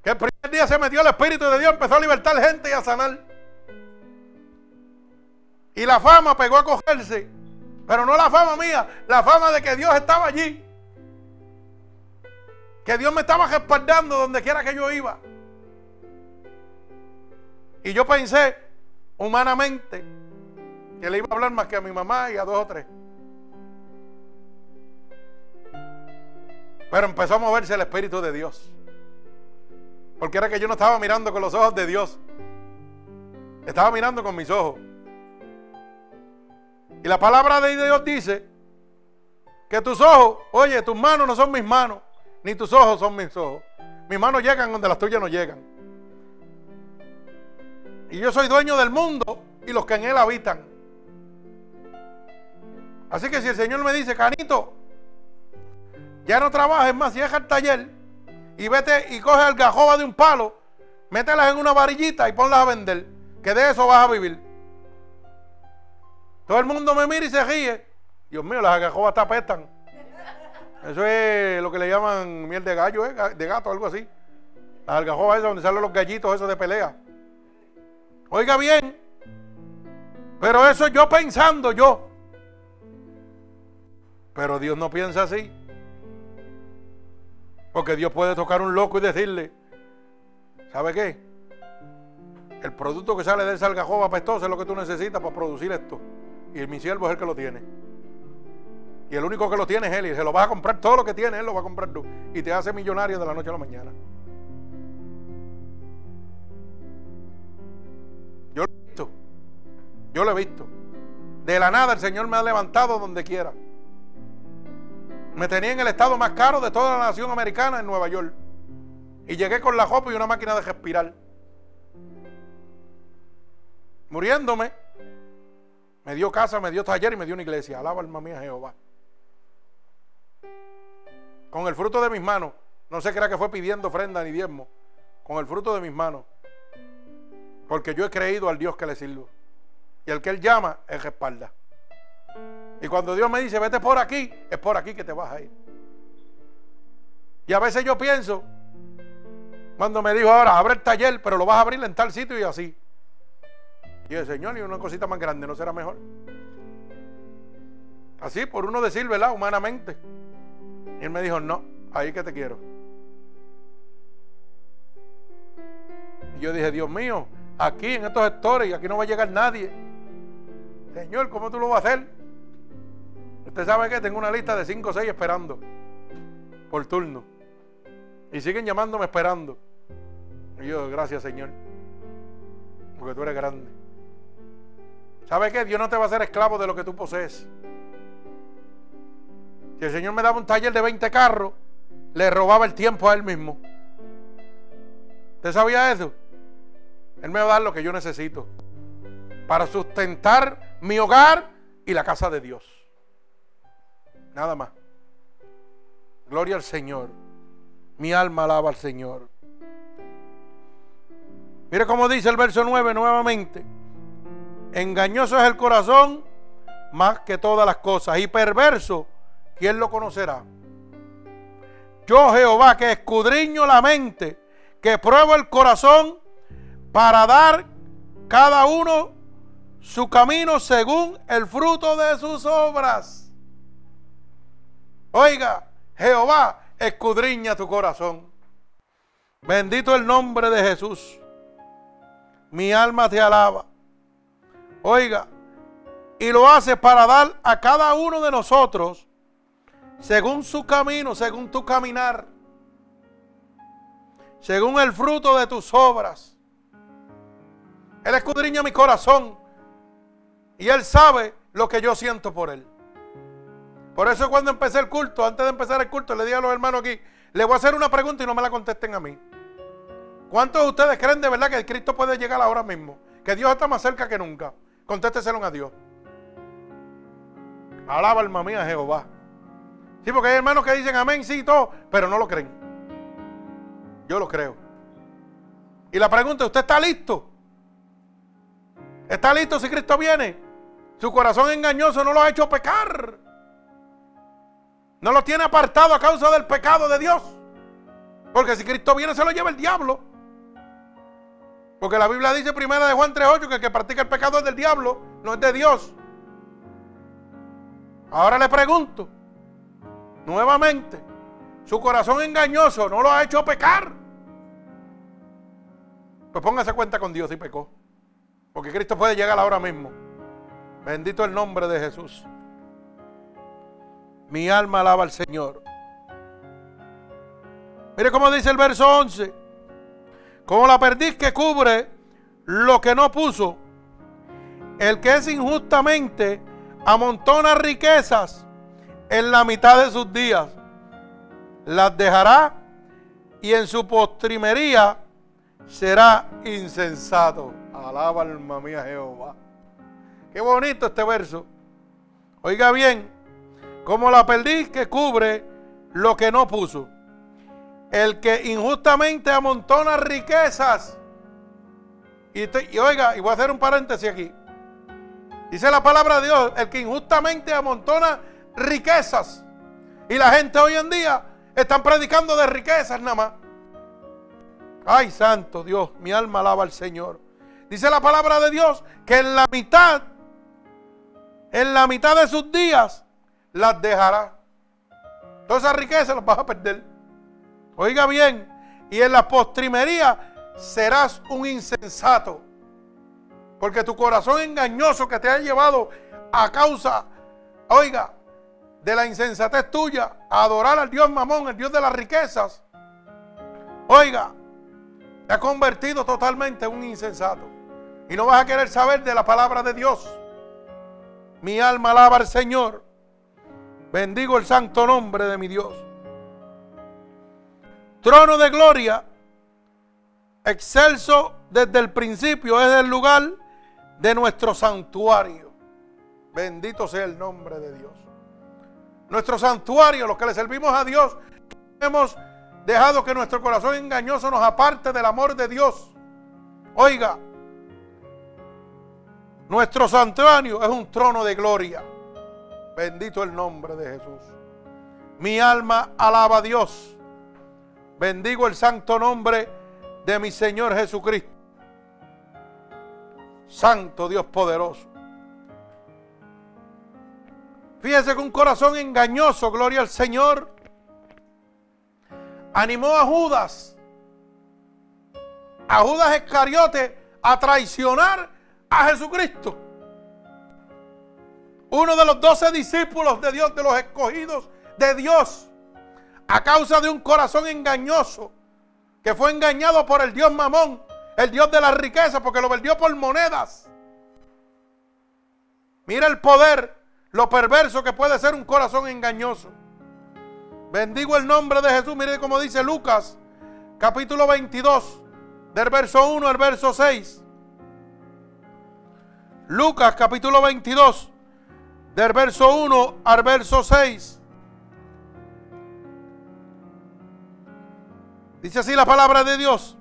Que el primer día se metió el Espíritu de Dios, empezó a libertar gente y a sanar. Y la fama pegó a cogerse. Pero no la fama mía, la fama de que Dios estaba allí. Que Dios me estaba respaldando donde quiera que yo iba. Y yo pensé humanamente que le iba a hablar más que a mi mamá y a dos o tres. Pero empezó a moverse el Espíritu de Dios. Porque era que yo no estaba mirando con los ojos de Dios. Estaba mirando con mis ojos. Y la palabra de Dios dice que tus ojos, oye, tus manos no son mis manos, ni tus ojos son mis ojos. Mis manos llegan donde las tuyas no llegan. Y yo soy dueño del mundo y los que en él habitan. Así que si el Señor me dice, Canito, ya no trabajes más, deja el taller y vete y coge el gajoba de un palo, mételas en una varillita y ponlas a vender, que de eso vas a vivir. Todo el mundo me mira y se ríe. Dios mío, las agajobas te apestan. Eso es lo que le llaman miel de gallo, ¿eh? de gato, algo así. Las algajobas esas donde salen los gallitos esos de pelea. Oiga bien. Pero eso yo pensando yo. Pero Dios no piensa así. Porque Dios puede tocar un loco y decirle, ¿sabe qué? El producto que sale de esa algajoba apestosa es lo que tú necesitas para producir esto. Y mi siervo es el que lo tiene. Y el único que lo tiene es él. Y se lo vas a comprar todo lo que tiene, él lo va a comprar tú. Y te hace millonario de la noche a la mañana. Yo lo he visto. Yo lo he visto. De la nada el Señor me ha levantado donde quiera. Me tenía en el estado más caro de toda la nación americana en Nueva York. Y llegué con la jopa y una máquina de respirar. Muriéndome me dio casa, me dio taller y me dio una iglesia. Alaba alma mía Jehová. Con el fruto de mis manos. No se crea que fue pidiendo ofrenda ni diezmo. Con el fruto de mis manos. Porque yo he creído al Dios que le sirvo. Y el que Él llama, Él respalda. Y cuando Dios me dice, vete por aquí, es por aquí que te vas a ir. Y a veces yo pienso, cuando me dijo ahora, abre el taller, pero lo vas a abrir en tal sitio y así. Y el Señor, y una cosita más grande, ¿no será mejor? Así, por uno decir, ¿verdad? Humanamente. Y él me dijo, no, ahí que te quiero. Y yo dije, Dios mío, aquí en estos sectores, aquí no va a llegar nadie. Señor, ¿cómo tú lo vas a hacer? Usted sabe que tengo una lista de 5 o 6 esperando por turno. Y siguen llamándome esperando. Y yo, gracias Señor, porque tú eres grande. ¿Sabe qué? Dios no te va a hacer esclavo de lo que tú posees. Si el Señor me daba un taller de 20 carros, le robaba el tiempo a Él mismo. ¿Usted sabía eso? Él me va a dar lo que yo necesito para sustentar mi hogar y la casa de Dios. Nada más. Gloria al Señor. Mi alma alaba al Señor. Mire cómo dice el verso 9 nuevamente. Engañoso es el corazón más que todas las cosas. Y perverso, ¿quién lo conocerá? Yo Jehová que escudriño la mente, que pruebo el corazón para dar cada uno su camino según el fruto de sus obras. Oiga, Jehová escudriña tu corazón. Bendito el nombre de Jesús. Mi alma te alaba. Oiga, y lo hace para dar a cada uno de nosotros según su camino, según tu caminar, según el fruto de tus obras. Él escudriña mi corazón y Él sabe lo que yo siento por Él. Por eso cuando empecé el culto, antes de empezar el culto, le dije a los hermanos aquí, le voy a hacer una pregunta y no me la contesten a mí. ¿Cuántos de ustedes creen de verdad que Cristo puede llegar ahora mismo? Que Dios está más cerca que nunca. Contésteselo a Dios. Alaba alma mía Jehová. Sí, porque hay hermanos que dicen amén, sí todo, pero no lo creen. Yo lo creo. Y la pregunta, ¿usted está listo? ¿Está listo si Cristo viene? Su corazón engañoso no lo ha hecho pecar. No lo tiene apartado a causa del pecado de Dios. Porque si Cristo viene se lo lleva el diablo. Porque la Biblia dice primera de Juan 3.8 que el que practica el pecado es del diablo, no es de Dios. Ahora le pregunto, nuevamente, su corazón engañoso no lo ha hecho pecar. Pues póngase cuenta con Dios y pecó. Porque Cristo puede llegar ahora mismo. Bendito el nombre de Jesús. Mi alma alaba al Señor. Mire cómo dice el verso 11. Como la perdiz que cubre lo que no puso. El que es injustamente amontona riquezas en la mitad de sus días. Las dejará y en su postrimería será insensato. Alaba alma mía Jehová. Qué bonito este verso. Oiga bien, como la perdiz que cubre lo que no puso. El que injustamente amontona riquezas. Y, y, oiga, y voy a hacer un paréntesis aquí. Dice la palabra de Dios, el que injustamente amontona riquezas. Y la gente hoy en día están predicando de riquezas nada más. Ay, santo Dios, mi alma alaba al Señor. Dice la palabra de Dios que en la mitad, en la mitad de sus días, las dejará. Todas esas riquezas las vas a perder. Oiga bien, y en la postrimería serás un insensato. Porque tu corazón engañoso que te ha llevado a causa, oiga, de la insensatez tuya, a adorar al Dios mamón, el Dios de las riquezas, oiga, te ha convertido totalmente en un insensato. Y no vas a querer saber de la palabra de Dios. Mi alma alaba al Señor. Bendigo el santo nombre de mi Dios. Trono de gloria, excelso desde el principio, es el lugar de nuestro santuario. Bendito sea el nombre de Dios. Nuestro santuario, los que le servimos a Dios, hemos dejado que nuestro corazón engañoso nos aparte del amor de Dios. Oiga, nuestro santuario es un trono de gloria. Bendito el nombre de Jesús. Mi alma alaba a Dios. Bendigo el santo nombre de mi Señor Jesucristo. Santo Dios poderoso. Fíjese que un corazón engañoso, gloria al Señor, animó a Judas, a Judas Iscariote, a traicionar a Jesucristo. Uno de los doce discípulos de Dios, de los escogidos de Dios, a causa de un corazón engañoso, que fue engañado por el Dios Mamón, el Dios de la riqueza, porque lo vendió por monedas. Mira el poder, lo perverso que puede ser un corazón engañoso. Bendigo el nombre de Jesús. Mire cómo dice Lucas, capítulo 22, del verso 1 al verso 6. Lucas, capítulo 22, del verso 1 al verso 6. Dice así la palabra de Dios.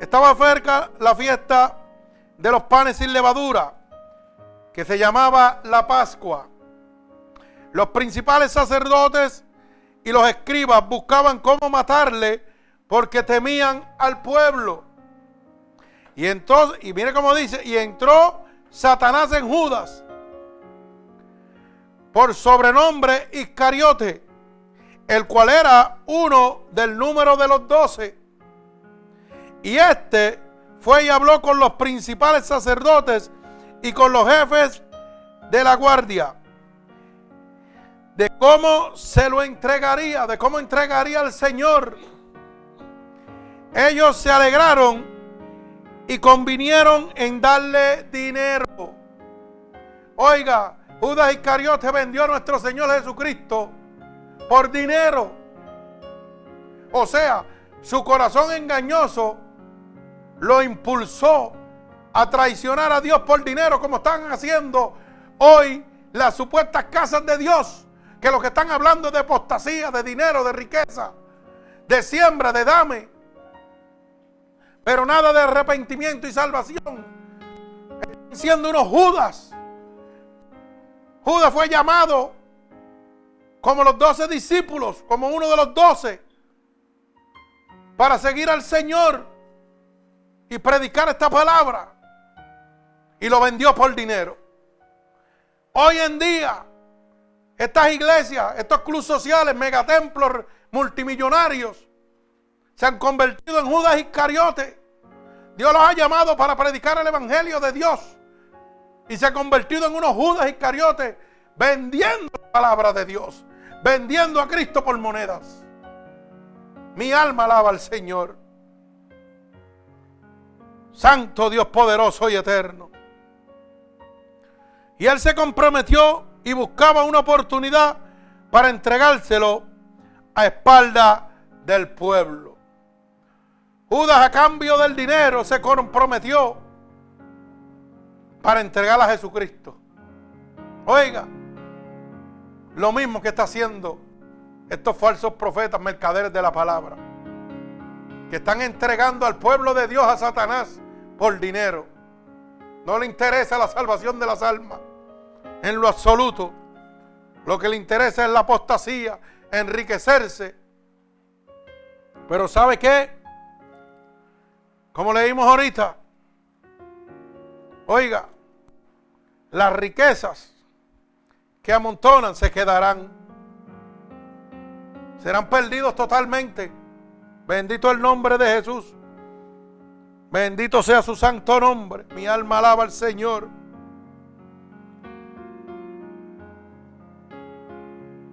Estaba cerca la fiesta de los panes sin levadura, que se llamaba la Pascua. Los principales sacerdotes y los escribas buscaban cómo matarle porque temían al pueblo. Y entonces, y mire cómo dice, y entró Satanás en Judas por sobrenombre Iscariote, el cual era uno del número de los doce. Y este fue y habló con los principales sacerdotes y con los jefes de la guardia de cómo se lo entregaría, de cómo entregaría al Señor. Ellos se alegraron y convinieron en darle dinero. Oiga, Judas Iscariote vendió a nuestro Señor Jesucristo por dinero. O sea, su corazón engañoso lo impulsó a traicionar a Dios por dinero, como están haciendo hoy las supuestas casas de Dios, que lo que están hablando es de apostasía, de dinero, de riqueza, de siembra, de dame, pero nada de arrepentimiento y salvación. Están siendo unos Judas. Judas fue llamado como los doce discípulos, como uno de los doce, para seguir al Señor y predicar esta palabra. Y lo vendió por dinero. Hoy en día, estas iglesias, estos clubes sociales, megatemplos multimillonarios, se han convertido en Judas Iscariote. Dios los ha llamado para predicar el Evangelio de Dios. Y se ha convertido en unos Judas Iscariote vendiendo la palabra de Dios, vendiendo a Cristo por monedas. Mi alma alaba al Señor. Santo Dios poderoso y eterno. Y él se comprometió y buscaba una oportunidad para entregárselo a espalda del pueblo. Judas a cambio del dinero se comprometió para entregar a Jesucristo. Oiga, lo mismo que está haciendo estos falsos profetas, mercaderes de la palabra, que están entregando al pueblo de Dios a Satanás por dinero. No le interesa la salvación de las almas en lo absoluto. Lo que le interesa es la apostasía, enriquecerse. Pero ¿sabe qué? Como leímos ahorita, oiga, las riquezas que amontonan se quedarán. Serán perdidos totalmente. Bendito el nombre de Jesús. Bendito sea su santo nombre. Mi alma alaba al Señor.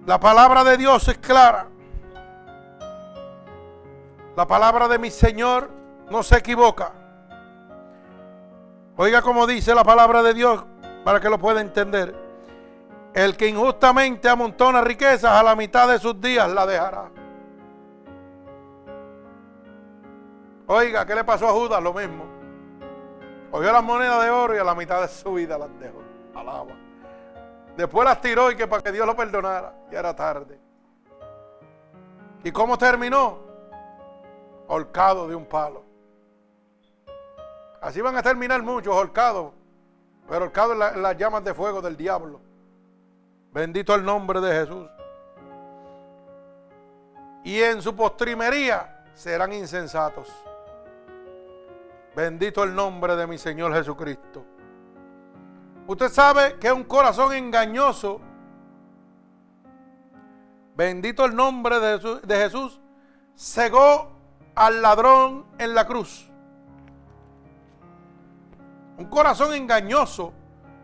La palabra de Dios es clara. La palabra de mi Señor no se equivoca. Oiga como dice la palabra de Dios para que lo pueda entender. El que injustamente amontona riquezas a la mitad de sus días la dejará. Oiga, ¿qué le pasó a Judas? Lo mismo. Cogió las monedas de oro y a la mitad de su vida las dejó. Alaba. Después las tiró y que para que Dios lo perdonara. Ya era tarde. ¿Y cómo terminó? Holcado de un palo. Así van a terminar muchos holcados. Pero holcados en, las llamas de fuego del diablo. Bendito el nombre de Jesús. Y en su postrimería serán insensatos. Bendito el nombre de mi Señor Jesucristo. Usted sabe que un corazón engañoso, bendito el nombre de Jesús, cegó al ladrón en la cruz. Un corazón engañoso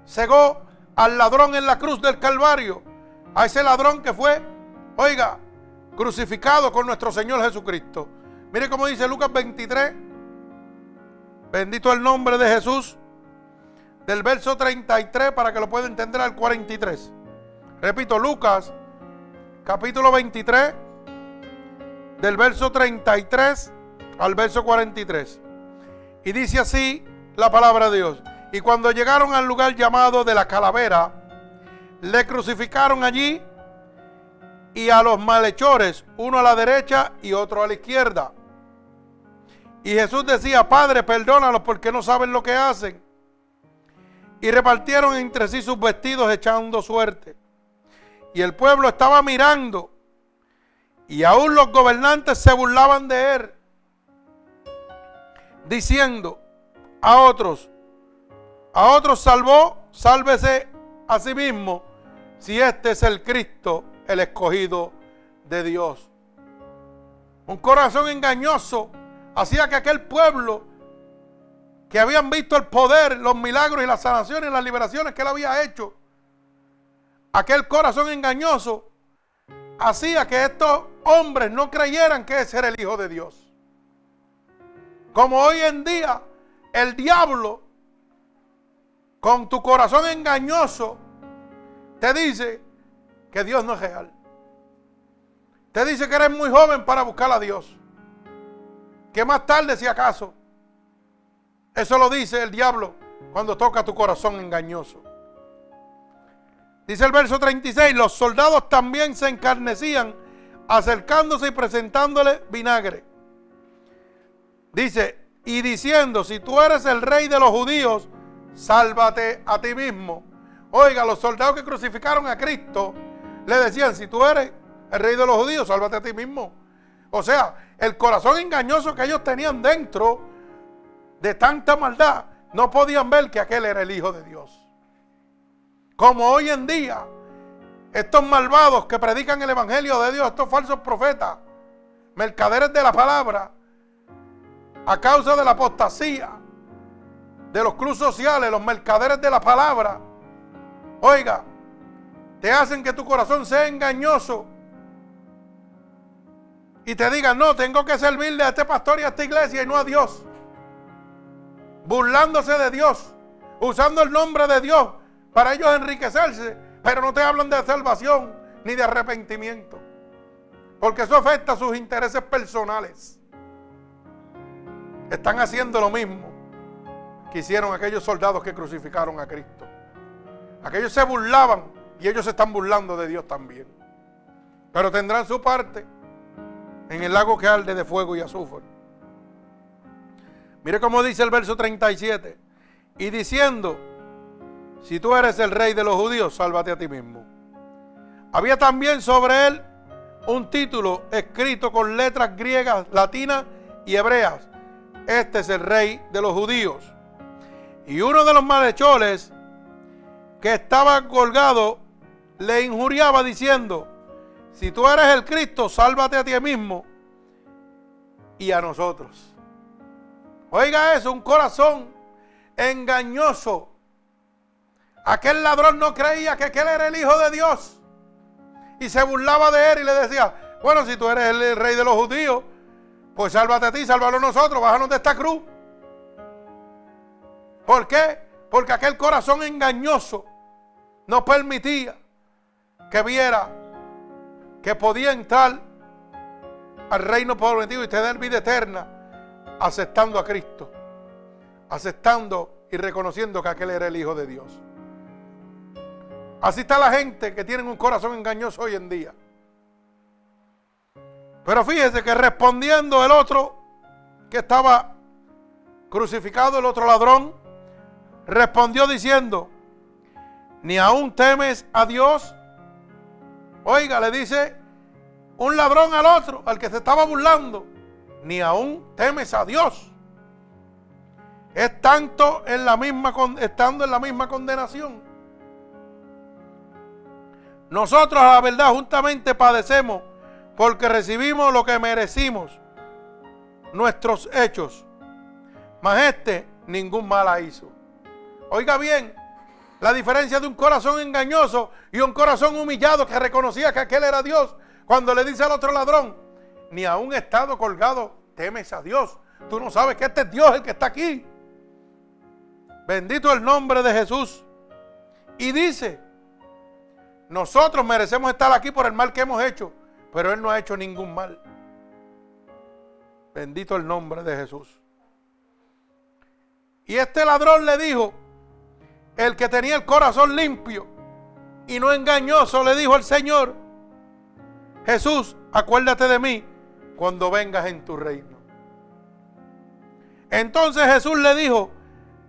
cegó al ladrón en la cruz del Calvario. A ese ladrón que fue, oiga, crucificado con nuestro Señor Jesucristo. Mire cómo dice Lucas 23. Bendito el nombre de Jesús del verso 33 para que lo pueda entender al 43. Repito, Lucas capítulo 23 del verso 33 al verso 43. Y dice así la palabra de Dios. Y cuando llegaron al lugar llamado de la calavera, le crucificaron allí y a los malhechores, uno a la derecha y otro a la izquierda. Y Jesús decía, Padre, perdónalos porque no saben lo que hacen y repartieron entre sí sus vestidos echando suerte. Y el pueblo estaba mirando y aún los gobernantes se burlaban de él, diciendo a otros, a otros salvó, sálvese a sí mismo, si este es el Cristo, el escogido de Dios. Un corazón engañoso hacía que aquel pueblo que habían visto el poder, los milagros y las sanaciones las liberaciones que él había hecho, aquel corazón engañoso hacía que estos hombres no creyeran que ese era el Hijo de Dios. Como hoy en día el diablo, con tu corazón engañoso, te dice que Dios no es real. Te dice que eres muy joven para buscar a Dios. que más tarde si acaso. Eso lo dice el diablo cuando toca tu corazón engañoso. Dice el verso 36, los soldados también se encarnecían acercándose y presentándole vinagre. Dice, y diciendo, si tú eres el rey de los judíos, sálvate a ti mismo. Oiga, los soldados que crucificaron a Cristo le decían, si tú eres el rey de los judíos, sálvate a ti mismo. O sea, el corazón engañoso que ellos tenían dentro de tanta maldad, no podían ver que aquel era el Hijo de Dios. Como hoy en día, estos malvados que predican el Evangelio de Dios, estos falsos profetas, mercaderes de la palabra, a causa de la apostasía, de los clubes sociales, los mercaderes de la palabra, oiga, te hacen que tu corazón sea engañoso y te digan, no, tengo que servirle a este pastor y a esta iglesia y no a Dios. Burlándose de Dios, usando el nombre de Dios para ellos enriquecerse, pero no te hablan de salvación ni de arrepentimiento, porque eso afecta a sus intereses personales. Están haciendo lo mismo que hicieron aquellos soldados que crucificaron a Cristo. Aquellos se burlaban y ellos se están burlando de Dios también. Pero tendrán su parte en el lago que arde de fuego y azufre. Mire cómo dice el verso 37. Y diciendo, si tú eres el rey de los judíos, sálvate a ti mismo. Había también sobre él un título escrito con letras griegas, latinas y hebreas. Este es el rey de los judíos. Y uno de los malhechores que estaba colgado le injuriaba diciendo, si tú eres el Cristo, sálvate a ti mismo y a nosotros. Oiga eso, un corazón engañoso Aquel ladrón no creía que aquel era el Hijo de Dios. Y se burlaba de él y le decía, bueno, si tú eres el rey de los judíos, pues sálvate a ti, sálvalo a nosotros, bájanos de esta cruz. ¿Por qué? Porque aquel corazón engañoso no permitía que viera que podía entrar al reino prometido y tener vida eterna aceptando a Cristo, aceptando y reconociendo que aquel era el Hijo de Dios. Así está la gente que tiene un corazón engañoso hoy en día. Pero fíjese que respondiendo el otro que estaba crucificado, el otro ladrón, respondió diciendo, ni aún temes a Dios. Oiga, le dice un ladrón al otro, al que se estaba burlando, ni aún temes a Dios. Es tanto en la misma, estando en la misma condenación. Nosotros, la verdad, juntamente padecemos porque recibimos lo que merecimos, nuestros hechos. Mas este ningún mal hizo. Oiga bien, la diferencia de un corazón engañoso y un corazón humillado que reconocía que aquel era Dios. Cuando le dice al otro ladrón, ni a un estado colgado temes a Dios. Tú no sabes que este es Dios el que está aquí. Bendito el nombre de Jesús. Y dice, nosotros merecemos estar aquí por el mal que hemos hecho, pero Él no ha hecho ningún mal. Bendito el nombre de Jesús. Y este ladrón le dijo, el que tenía el corazón limpio y no engañoso, le dijo al Señor, Jesús, acuérdate de mí cuando vengas en tu reino. Entonces Jesús le dijo,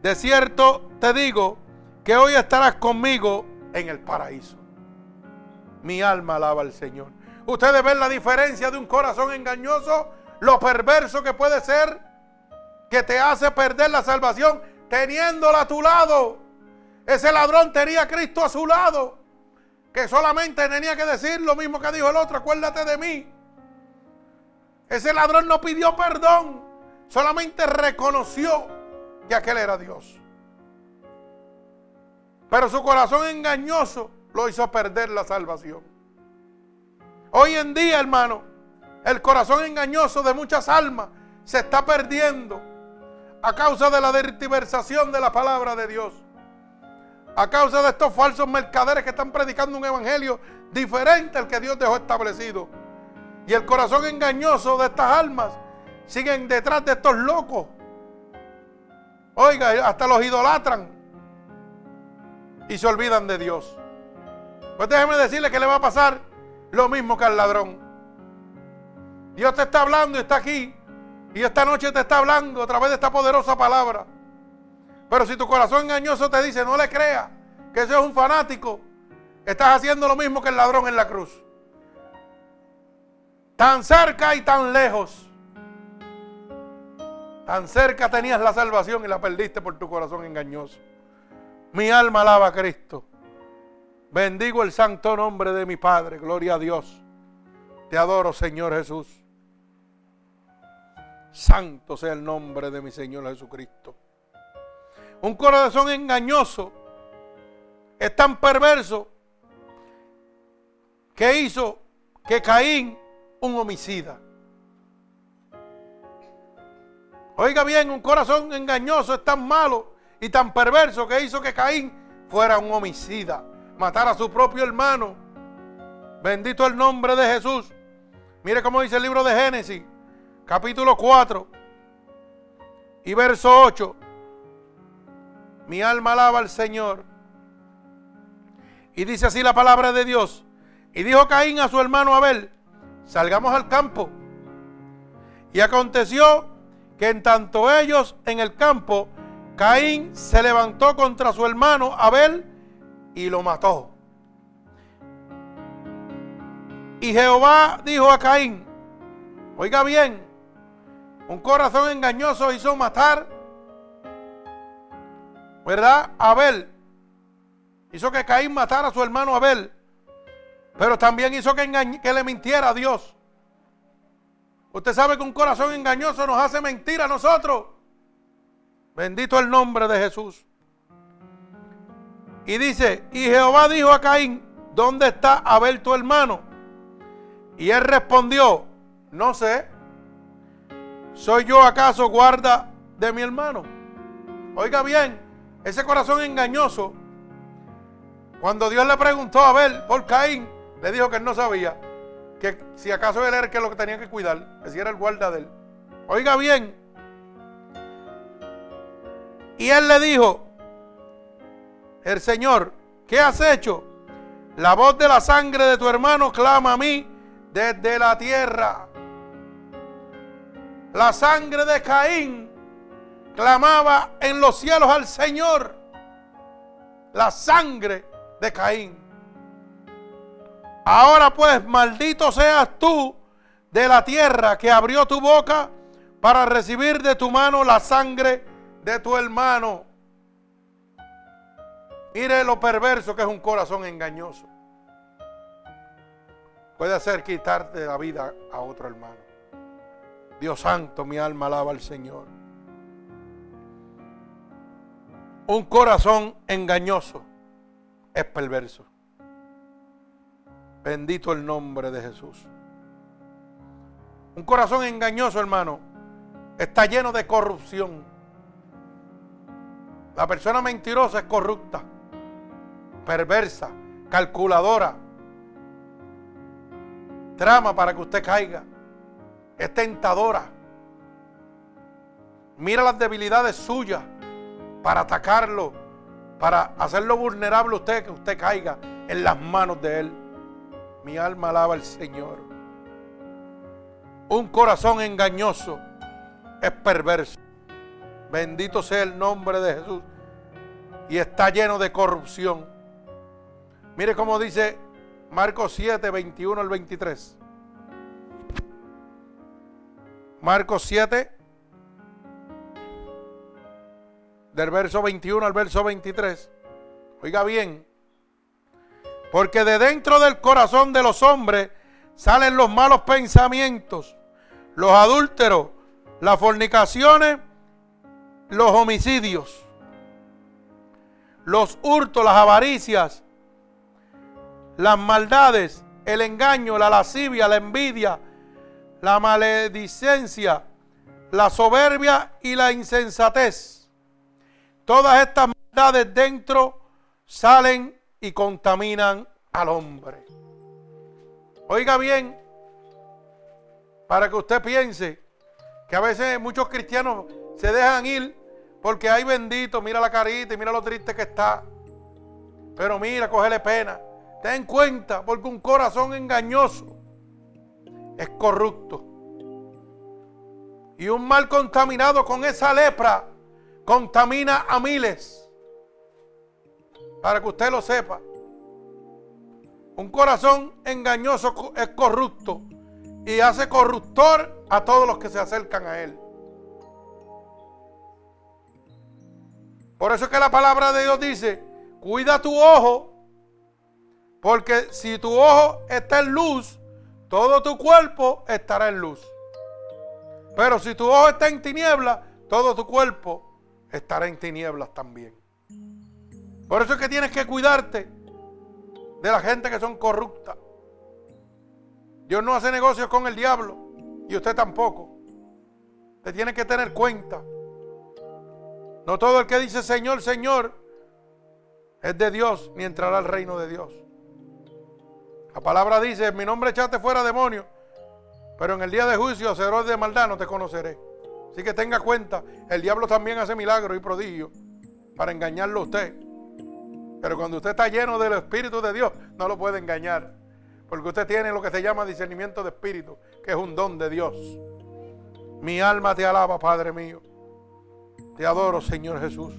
de cierto te digo que hoy estarás conmigo en el paraíso. Mi alma alaba al Señor. Ustedes ven la diferencia de un corazón engañoso, lo perverso que puede ser, que te hace perder la salvación teniéndola a tu lado. Ese ladrón tenía a Cristo a su lado, que solamente tenía que decir lo mismo que dijo el otro, acuérdate de mí. Ese ladrón no pidió perdón, solamente reconoció que aquel era Dios. Pero su corazón engañoso lo hizo perder la salvación. Hoy en día, hermano, el corazón engañoso de muchas almas se está perdiendo a causa de la diversación de la palabra de Dios. A causa de estos falsos mercaderes que están predicando un evangelio diferente al que Dios dejó establecido. Y el corazón engañoso de estas almas siguen detrás de estos locos. Oiga, hasta los idolatran y se olvidan de Dios. Pues déjeme decirle que le va a pasar lo mismo que al ladrón. Dios te está hablando y está aquí. Y esta noche te está hablando a través de esta poderosa palabra. Pero si tu corazón engañoso te dice, no le creas, que ese es un fanático, estás haciendo lo mismo que el ladrón en la cruz. Tan cerca y tan lejos. Tan cerca tenías la salvación y la perdiste por tu corazón engañoso. Mi alma alaba a Cristo. Bendigo el santo nombre de mi Padre. Gloria a Dios. Te adoro, Señor Jesús. Santo sea el nombre de mi Señor Jesucristo. Un corazón engañoso es tan perverso que hizo que Caín un homicida. Oiga bien, un corazón engañoso es tan malo y tan perverso que hizo que Caín fuera un homicida, matar a su propio hermano. Bendito el nombre de Jesús. Mire cómo dice el libro de Génesis, capítulo 4 y verso 8. Mi alma alaba al Señor. Y dice así la palabra de Dios. Y dijo Caín a su hermano Abel, salgamos al campo. Y aconteció que en tanto ellos en el campo, Caín se levantó contra su hermano Abel y lo mató. Y Jehová dijo a Caín, oiga bien, un corazón engañoso hizo matar, ¿verdad? Abel. Hizo que Caín matara a su hermano Abel. Pero también hizo que, que le mintiera a Dios. Usted sabe que un corazón engañoso nos hace mentir a nosotros. Bendito el nombre de Jesús. Y dice, y Jehová dijo a Caín, ¿dónde está Abel tu hermano? Y él respondió, no sé, ¿soy yo acaso guarda de mi hermano? Oiga bien, ese corazón engañoso, cuando Dios le preguntó a Abel por Caín, le dijo que él no sabía que si acaso él era el que lo tenía que cuidar, que si era el guarda de él. Oiga bien. Y él le dijo, el Señor, ¿qué has hecho? La voz de la sangre de tu hermano clama a mí desde la tierra. La sangre de Caín clamaba en los cielos al Señor. La sangre de Caín. Ahora pues, maldito seas tú de la tierra que abrió tu boca para recibir de tu mano la sangre de tu hermano. Mire lo perverso que es un corazón engañoso. Puede hacer quitarte la vida a otro hermano. Dios santo, mi alma alaba al Señor. Un corazón engañoso es perverso. Bendito el nombre de Jesús. Un corazón engañoso, hermano, está lleno de corrupción. La persona mentirosa es corrupta, perversa, calculadora. Trama para que usted caiga. Es tentadora. Mira las debilidades suyas para atacarlo, para hacerlo vulnerable usted, que usted caiga en las manos de él. Mi alma alaba al Señor. Un corazón engañoso es perverso. Bendito sea el nombre de Jesús. Y está lleno de corrupción. Mire cómo dice Marcos 7, 21 al 23. Marcos 7, del verso 21 al verso 23. Oiga bien, porque de dentro del corazón de los hombres salen los malos pensamientos, los adúlteros, las fornicaciones, los homicidios, los hurtos, las avaricias, las maldades, el engaño, la lascivia, la envidia, la maledicencia, la soberbia y la insensatez. Todas estas maldades dentro salen y contaminan al hombre. Oiga bien, para que usted piense Que a veces muchos cristianos se dejan ir porque hay bendito, mira la carita y mira lo triste que está. Pero mira, cógele pena. Ten cuenta, porque un corazón engañoso es corrupto. Y un mal contaminado con esa lepra contamina a miles. Para que usted lo sepa. Un corazón engañoso es corrupto y hace corruptor a todos los que se acercan a él. Por eso es que la palabra de Dios dice, cuida tu ojo, porque si tu ojo está en luz, todo tu cuerpo estará en luz. Pero si tu ojo está en tinieblas, todo tu cuerpo estará en tinieblas también. Por eso es que tienes que cuidarte de la gente que son corruptas. Dios no hace negocios con el diablo y usted tampoco. Usted tiene que tener cuenta. No todo el que dice Señor, Señor es de Dios ni entrará al reino de Dios. La palabra dice, en mi nombre echaste fuera demonio, pero en el día de juicio, serás de maldad, no te conoceré. Así que tenga cuenta, el diablo también hace milagros y prodigios para engañarlo a usted. Pero cuando usted está lleno del Espíritu de Dios, no lo puede engañar. Porque usted tiene lo que se llama discernimiento de espíritu, que es un don de Dios. Mi alma te alaba, Padre mío. Te adoro, Señor Jesús.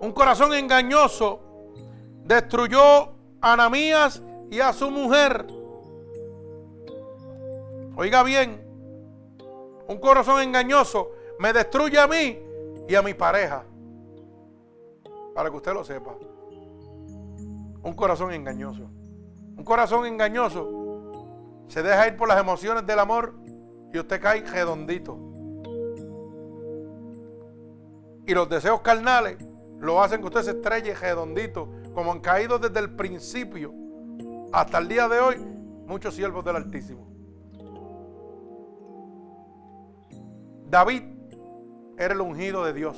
Un corazón engañoso destruyó a Anamías y a su mujer. Oiga bien, un corazón engañoso me destruye a mí y a mi pareja para que usted lo sepa. Un corazón engañoso. Un corazón engañoso se deja ir por las emociones del amor y usted cae redondito. Y los deseos carnales lo hacen que usted se estrelle redondito, como han caído desde el principio hasta el día de hoy muchos siervos del Altísimo. David era el ungido de Dios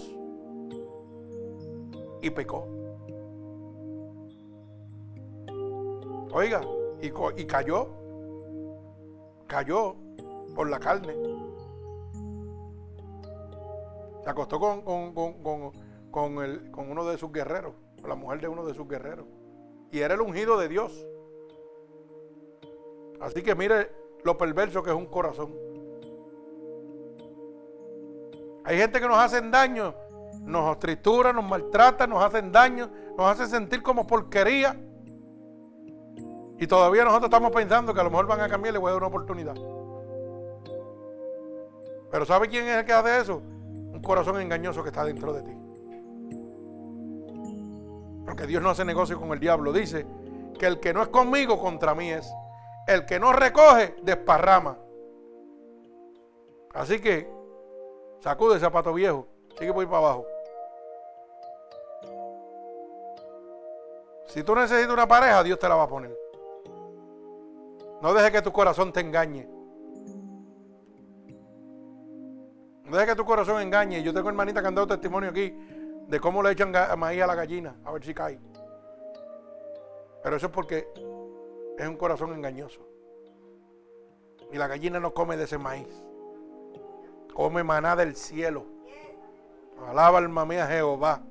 y pecó. Oiga, y, cayó, cayó por la carne. Se acostó con, con, el, con uno de sus guerreros, con la mujer de uno de sus guerreros. Y era el ungido de Dios. Así que mire lo perverso que es un corazón. Hay gente que nos hacen daño nos trituran, nos maltratan, nos hacen daño, nos hacen sentir como porquería. Y todavía nosotros estamos pensando que a lo mejor van a cambiar y le voy a dar una oportunidad. Pero ¿sabe quién es el que hace eso? Un corazón engañoso que está dentro de ti. Porque Dios no hace negocio con el diablo. Dice que el que no es conmigo, contra mí es. El que no recoge, desparrama. Así que sacude el zapato viejo. Sigue por ir para abajo. Si tú necesitas una pareja, Dios te la va a poner. No dejes que tu corazón te engañe. No dejes que tu corazón engañe. Yo tengo hermanita que han dado testimonio aquí de cómo le echan maíz a la gallina, a ver si cae. Pero eso es porque es un corazón engañoso. Y la gallina no come de ese maíz. Come maná del cielo. Alaba alma mía Jehová.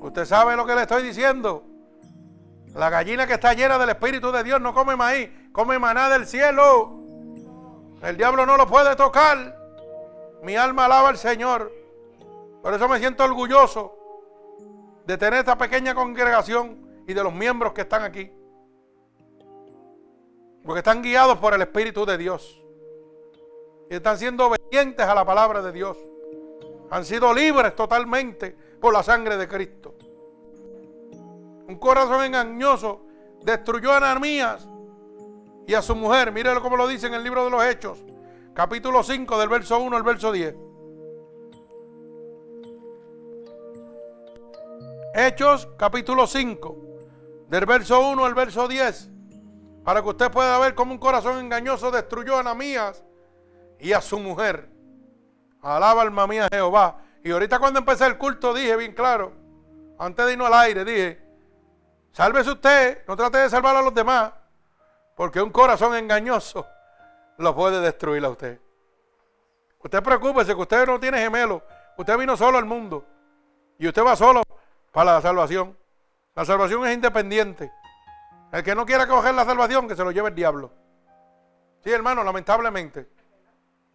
Usted sabe lo que le estoy diciendo. La gallina que está llena del Espíritu de Dios no come maíz, come maná del cielo. El diablo no lo puede tocar. Mi alma alaba al Señor. Por eso me siento orgulloso de tener esta pequeña congregación y de los miembros que están aquí. Porque están guiados por el Espíritu de Dios. Y están siendo obedientes a la palabra de Dios. Han sido libres totalmente por la sangre de Cristo. Un corazón engañoso destruyó a Ananías y a su mujer. Mírelo como lo dice en el libro de los Hechos, capítulo 5, del verso 1 al verso 10. Hechos, capítulo 5, del verso 1 al verso 10. Para que usted pueda ver cómo un corazón engañoso destruyó a Ananías y a su mujer. Alaba alma mía Jehová. Y ahorita cuando empecé el culto dije bien claro, antes de irnos al aire, dije, sálvese usted, no trate de salvar a los demás, porque un corazón engañoso lo puede destruir a usted. Usted preocúpese que usted no tiene gemelo. Usted vino solo al mundo. Y usted va solo para la salvación. La salvación es independiente. El que no quiera coger la salvación, que se lo lleve el diablo. Sí, hermano, lamentablemente.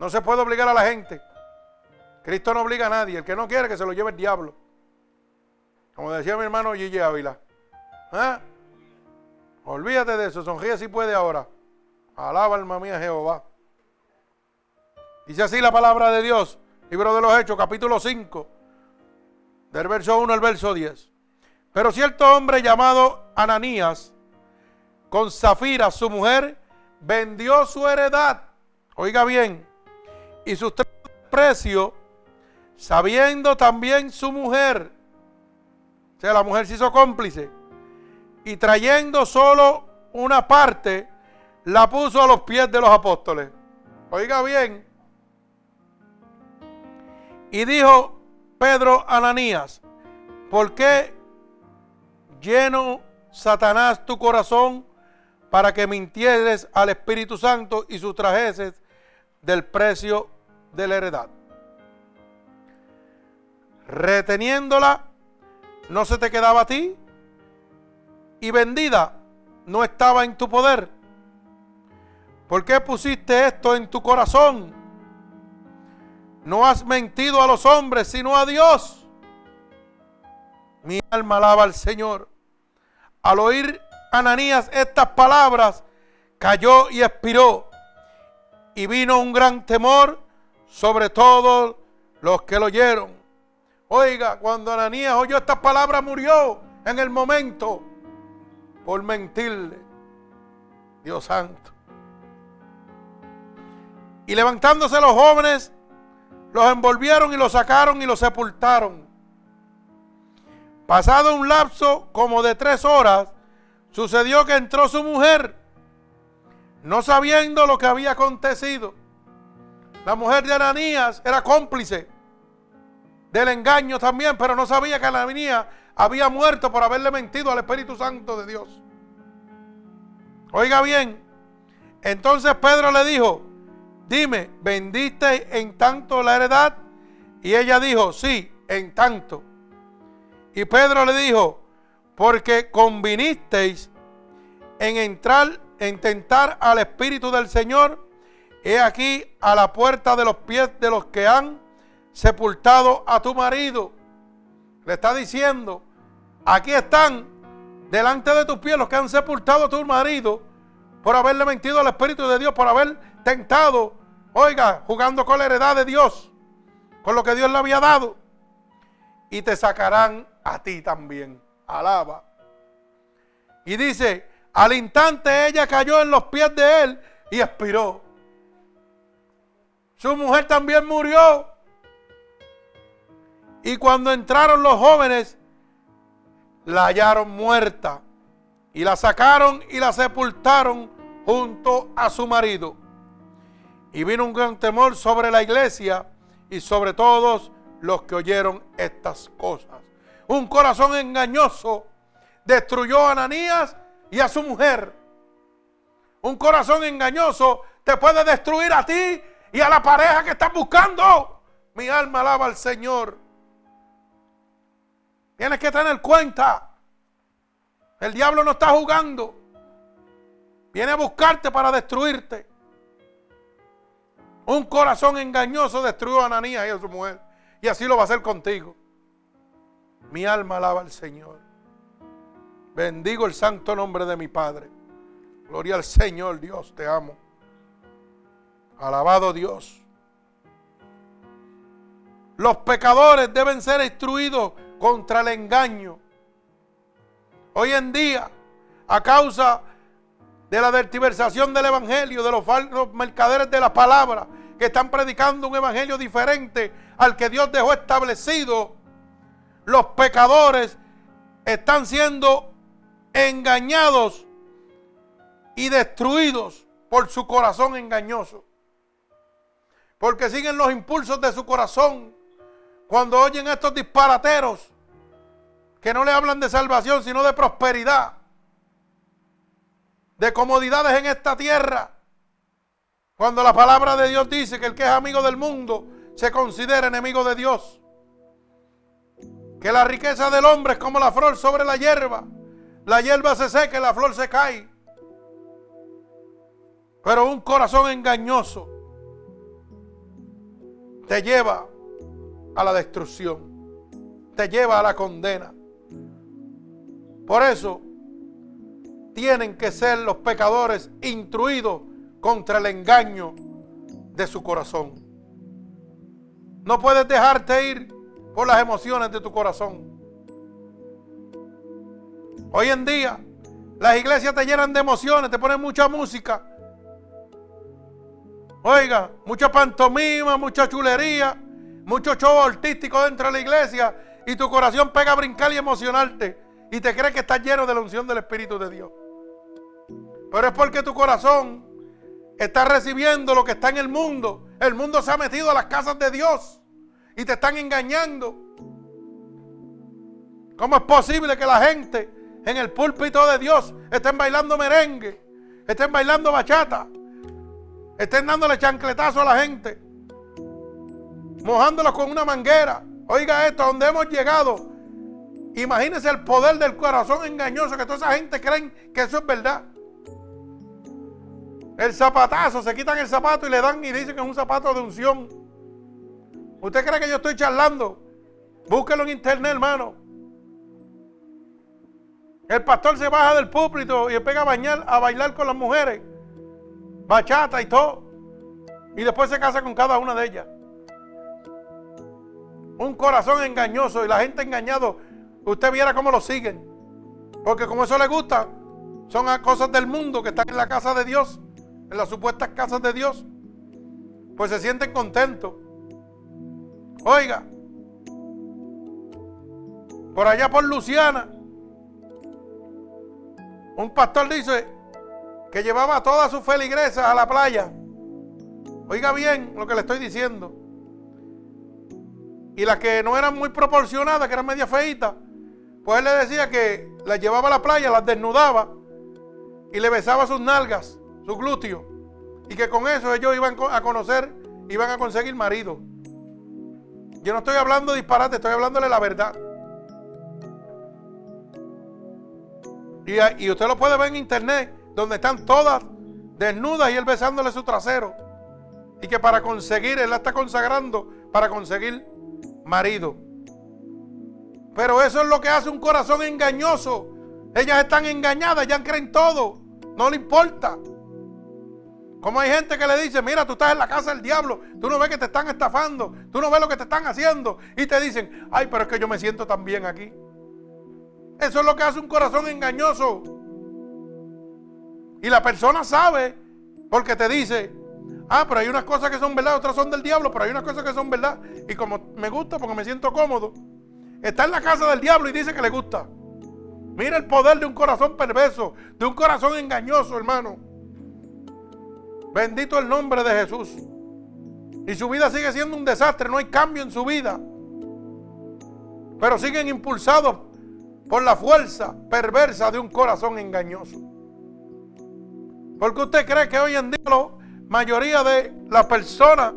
No se puede obligar a la gente. Cristo no obliga a nadie. El que no quiere, que se lo lleve el diablo. Como decía mi hermano Gigi Ávila. ¿Eh? Olvídate de eso. Sonríe si puede ahora. Alaba alma mía Jehová. Dice así la palabra de Dios. Libro de los Hechos, capítulo 5. Del verso 1 al verso 10. Pero cierto hombre llamado Ananías, con Zafira, su mujer, vendió su heredad. Oiga bien. Y sus precio, sabiendo también su mujer. O sea, la mujer se hizo cómplice. Y trayendo solo una parte, la puso a los pies de los apóstoles. Oiga bien. Y dijo Pedro Ananías, ¿por qué lleno Satanás tu corazón para que mintieres al Espíritu Santo y sustrajeses del precio de la heredad? Reteniéndola, no se te quedaba a ti y vendida no estaba en tu poder. ¿Por qué pusiste esto en tu corazón? No has mentido a los hombres, sino a Dios. Mi alma alaba al Señor. Al oír Ananías estas palabras, cayó y expiró. Y vino un gran temor sobre todos los que lo oyeron. Oiga, cuando Ananías oyó estas palabras, murió en el momento por mentirle. Dios santo. Y levantándose los jóvenes, los envolvieron y los sacaron y los sepultaron. Pasado un lapso como de tres horas, sucedió que entró su mujer, no sabiendo lo que había acontecido. La mujer de Ananías era cómplice del engaño también, pero no sabía que Ananías había muerto por haberle mentido al Espíritu Santo de Dios. Oiga bien, entonces Pedro le dijo, dime, ¿vendiste en tanto la heredad? Y ella dijo, sí, en tanto. Y Pedro le dijo, porque convinisteis en entrar, en tentar al Espíritu del Señor, he aquí a la puerta de los pies de los que han sepultado a tu marido. Le está diciendo, aquí están delante de tus pies los que han sepultado a tu marido por haberle mentido al Espíritu de Dios, por haber tentado, oiga, jugando con la heredad de Dios, con lo que Dios le había dado. Y te sacarán a ti también. Alaba. Y dice, al instante ella cayó en los pies de él y expiró. Su mujer también murió. Y cuando entraron los jóvenes, la hallaron muerta. Y la sacaron y la sepultaron junto a su marido. Y vino un gran temor sobre la iglesia y sobre todos los que oyeron estas cosas. Un corazón engañoso destruyó a Ananías y a su mujer. Un corazón engañoso te puede destruir a ti y a la pareja que estás buscando. Mi alma alaba al Señor. Tienes que tener cuenta. El diablo no está jugando. Viene a buscarte para destruirte. Un corazón engañoso destruyó a Ananías y a su mujer. Y así lo va a hacer contigo. Mi alma alaba al Señor. Bendigo el santo nombre de mi Padre. Gloria al Señor, Dios, te amo. Alabado Dios. Los pecadores deben ser instruidos contra el engaño. Hoy en día, a causa de la tertiversación del Evangelio, de los falsos mercaderes de la palabra, que están predicando un Evangelio diferente al que Dios dejó establecido, los pecadores están siendo engañados y destruidos por su corazón engañoso. Porque siguen los impulsos de su corazón cuando oyen estos disparateros que no le hablan de salvación, sino de prosperidad, de comodidades en esta tierra. Cuando la palabra de Dios dice que el que es amigo del mundo se considera enemigo de Dios. Que la riqueza del hombre es como la flor sobre la hierba. La hierba se seca y la flor se cae. Pero un corazón engañoso te lleva a la destrucción. Te lleva a la condena. Por eso tienen que ser los pecadores instruidos contra el engaño de su corazón. No puedes dejarte ir por las emociones de tu corazón. Hoy en día, las iglesias te llenan de emociones, te ponen mucha música. Oiga, mucha pantomima, mucha chulería, mucho show artístico dentro de la iglesia y tu corazón pega a brincar y emocionarte y te crees que estás lleno de la unción del Espíritu de Dios. Pero es porque tu corazón está recibiendo lo que está en el mundo. El mundo se ha metido a las casas de Dios y te están engañando. ¿Cómo es posible que la gente en el púlpito de Dios estén bailando merengue, estén bailando bachata, estén dándole chancletazo a la gente, mojándolos con una manguera? Oiga esto, donde hemos llegado. Imagínense el poder del corazón engañoso que toda esa gente creen que eso es verdad. El zapatazo, se quitan el zapato y le dan y dicen que es un zapato de unción. ¿Usted cree que yo estoy charlando? Búsquelo en internet, hermano. El pastor se baja del púlpito y pega a bañar, a bailar con las mujeres. Bachata y todo. Y después se casa con cada una de ellas. Un corazón engañoso y la gente engañado. Usted viera cómo lo siguen. Porque como eso le gusta, son cosas del mundo que están en la casa de Dios en las supuestas casas de Dios, pues se sienten contentos. Oiga, por allá por Luciana, un pastor dice que llevaba a todas sus feligresas a la playa. Oiga bien lo que le estoy diciendo. Y las que no eran muy proporcionadas, que eran media feitas, pues él le decía que las llevaba a la playa, las desnudaba y le besaba sus nalgas su glúteo. Y que con eso ellos iban a conocer, iban a conseguir marido. Yo no estoy hablando disparate, estoy hablándole la verdad. Y usted lo puede ver en internet, donde están todas desnudas y él besándole su trasero. Y que para conseguir, él la está consagrando para conseguir marido. Pero eso es lo que hace un corazón engañoso. Ellas están engañadas, ya creen todo. No le importa. Como hay gente que le dice, mira, tú estás en la casa del diablo, tú no ves que te están estafando, tú no ves lo que te están haciendo. Y te dicen, ay, pero es que yo me siento tan bien aquí. Eso es lo que hace un corazón engañoso. Y la persona sabe, porque te dice, ah, pero hay unas cosas que son verdad, otras son del diablo, pero hay unas cosas que son verdad. Y como me gusta, porque me siento cómodo, está en la casa del diablo y dice que le gusta. Mira el poder de un corazón perverso, de un corazón engañoso, hermano. Bendito el nombre de Jesús. Y su vida sigue siendo un desastre, no hay cambio en su vida. Pero siguen impulsados por la fuerza perversa de un corazón engañoso. Porque usted cree que hoy en día la mayoría de las personas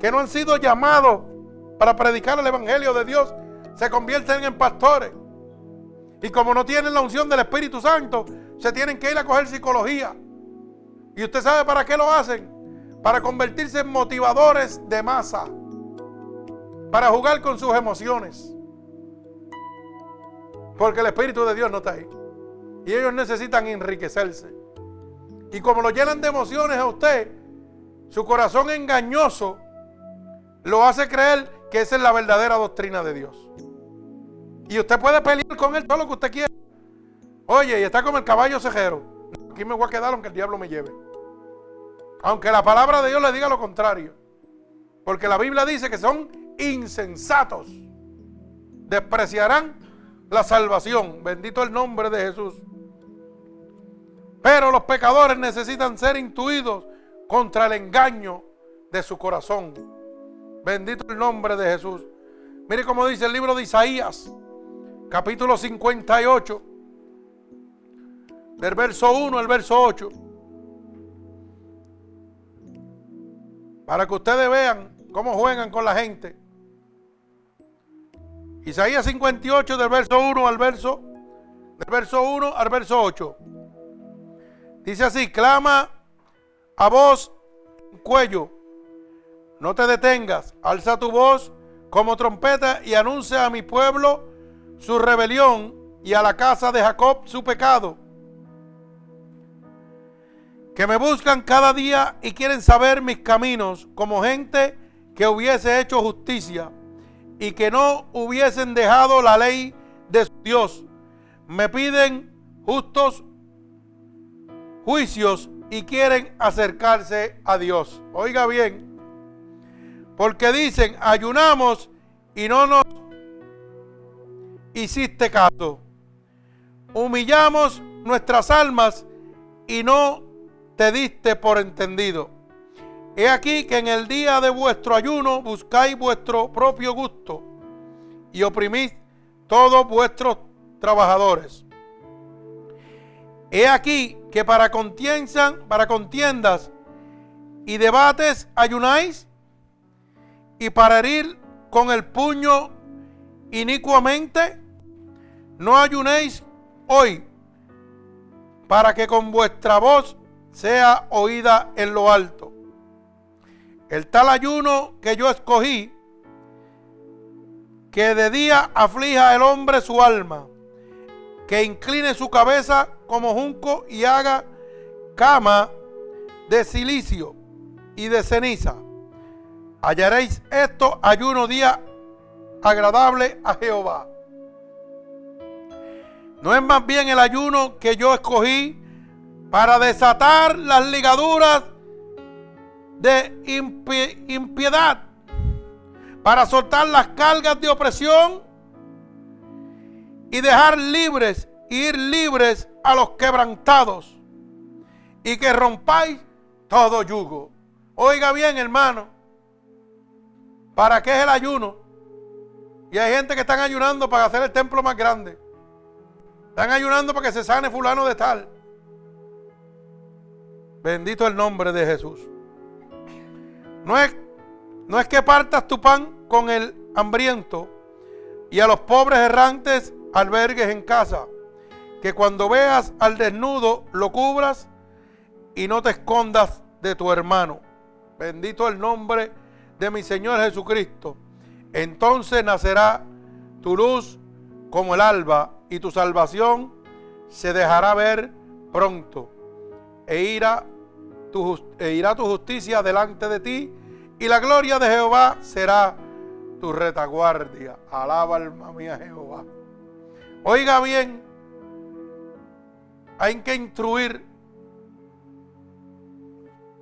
que no han sido llamados para predicar el Evangelio de Dios se convierten en pastores. Y como no tienen la unción del Espíritu Santo, se tienen que ir a coger psicología ¿Y usted sabe para qué lo hacen? Para convertirse en motivadores de masa. Para jugar con sus emociones. Porque el Espíritu de Dios no está ahí. Y ellos necesitan enriquecerse. Y como lo llenan de emociones a usted, su corazón engañoso lo hace creer que esa es la verdadera doctrina de Dios. Y usted puede pelear con él todo lo que usted quiera. Oye, y está como el caballo cejero. Aquí me voy a quedar aunque el diablo me lleve. Aunque la palabra de Dios le diga lo contrario. Porque la Biblia dice que son insensatos. Despreciarán la salvación. Bendito el nombre de Jesús. Pero los pecadores necesitan ser intuidos contra el engaño de su corazón. Bendito el nombre de Jesús. Mire cómo dice el libro de Isaías, capítulo 58, del verso 1 al verso 8. Para que ustedes vean cómo juegan con la gente. Isaías 58 del verso 1 al verso del verso 1 al verso 8. Dice así, clama a voz cuello, no te detengas, alza tu voz como trompeta y anuncia a mi pueblo su rebelión y a la casa de Jacob su pecado. Que me buscan cada día y quieren saber mis caminos como gente que hubiese hecho justicia y que no hubiesen dejado la ley de Dios. Me piden justos juicios y quieren acercarse a Dios. Oiga bien, porque dicen, ayunamos y no nos hiciste caso. Humillamos nuestras almas y no te diste por entendido. He aquí que en el día de vuestro ayuno buscáis vuestro propio gusto y oprimís todos vuestros trabajadores. He aquí que para para contiendas y debates ayunáis y para herir con el puño inicuamente, no ayunéis hoy para que con vuestra voz sea oída en lo alto. El tal ayuno que yo escogí, que de día aflija el hombre su alma, que incline su cabeza como junco y haga cama de silicio y de ceniza. Hallaréis esto ayuno día agradable a Jehová. No es más bien el ayuno que yo escogí para desatar las ligaduras de impiedad, para soltar las cargas de opresión y dejar libres, ir libres a los quebrantados y que rompáis todo yugo. Oiga bien, hermano, ¿para qué es el ayuno? Y hay gente que están ayunando para hacer el templo más grande. Están ayunando para que se sane fulano de tal. Bendito el nombre de Jesús. No es, no es que partas tu pan con el hambriento y a los pobres errantes albergues en casa. Que cuando veas al desnudo lo cubras y no te escondas de tu hermano. Bendito el nombre de mi Señor Jesucristo. Entonces nacerá tu luz como el alba y tu salvación se dejará ver pronto. E irá tu, e justicia delante de ti y la gloria de Jehová será tu retaguardia. Alaba alma mía Jehová. Oiga bien, hay que instruir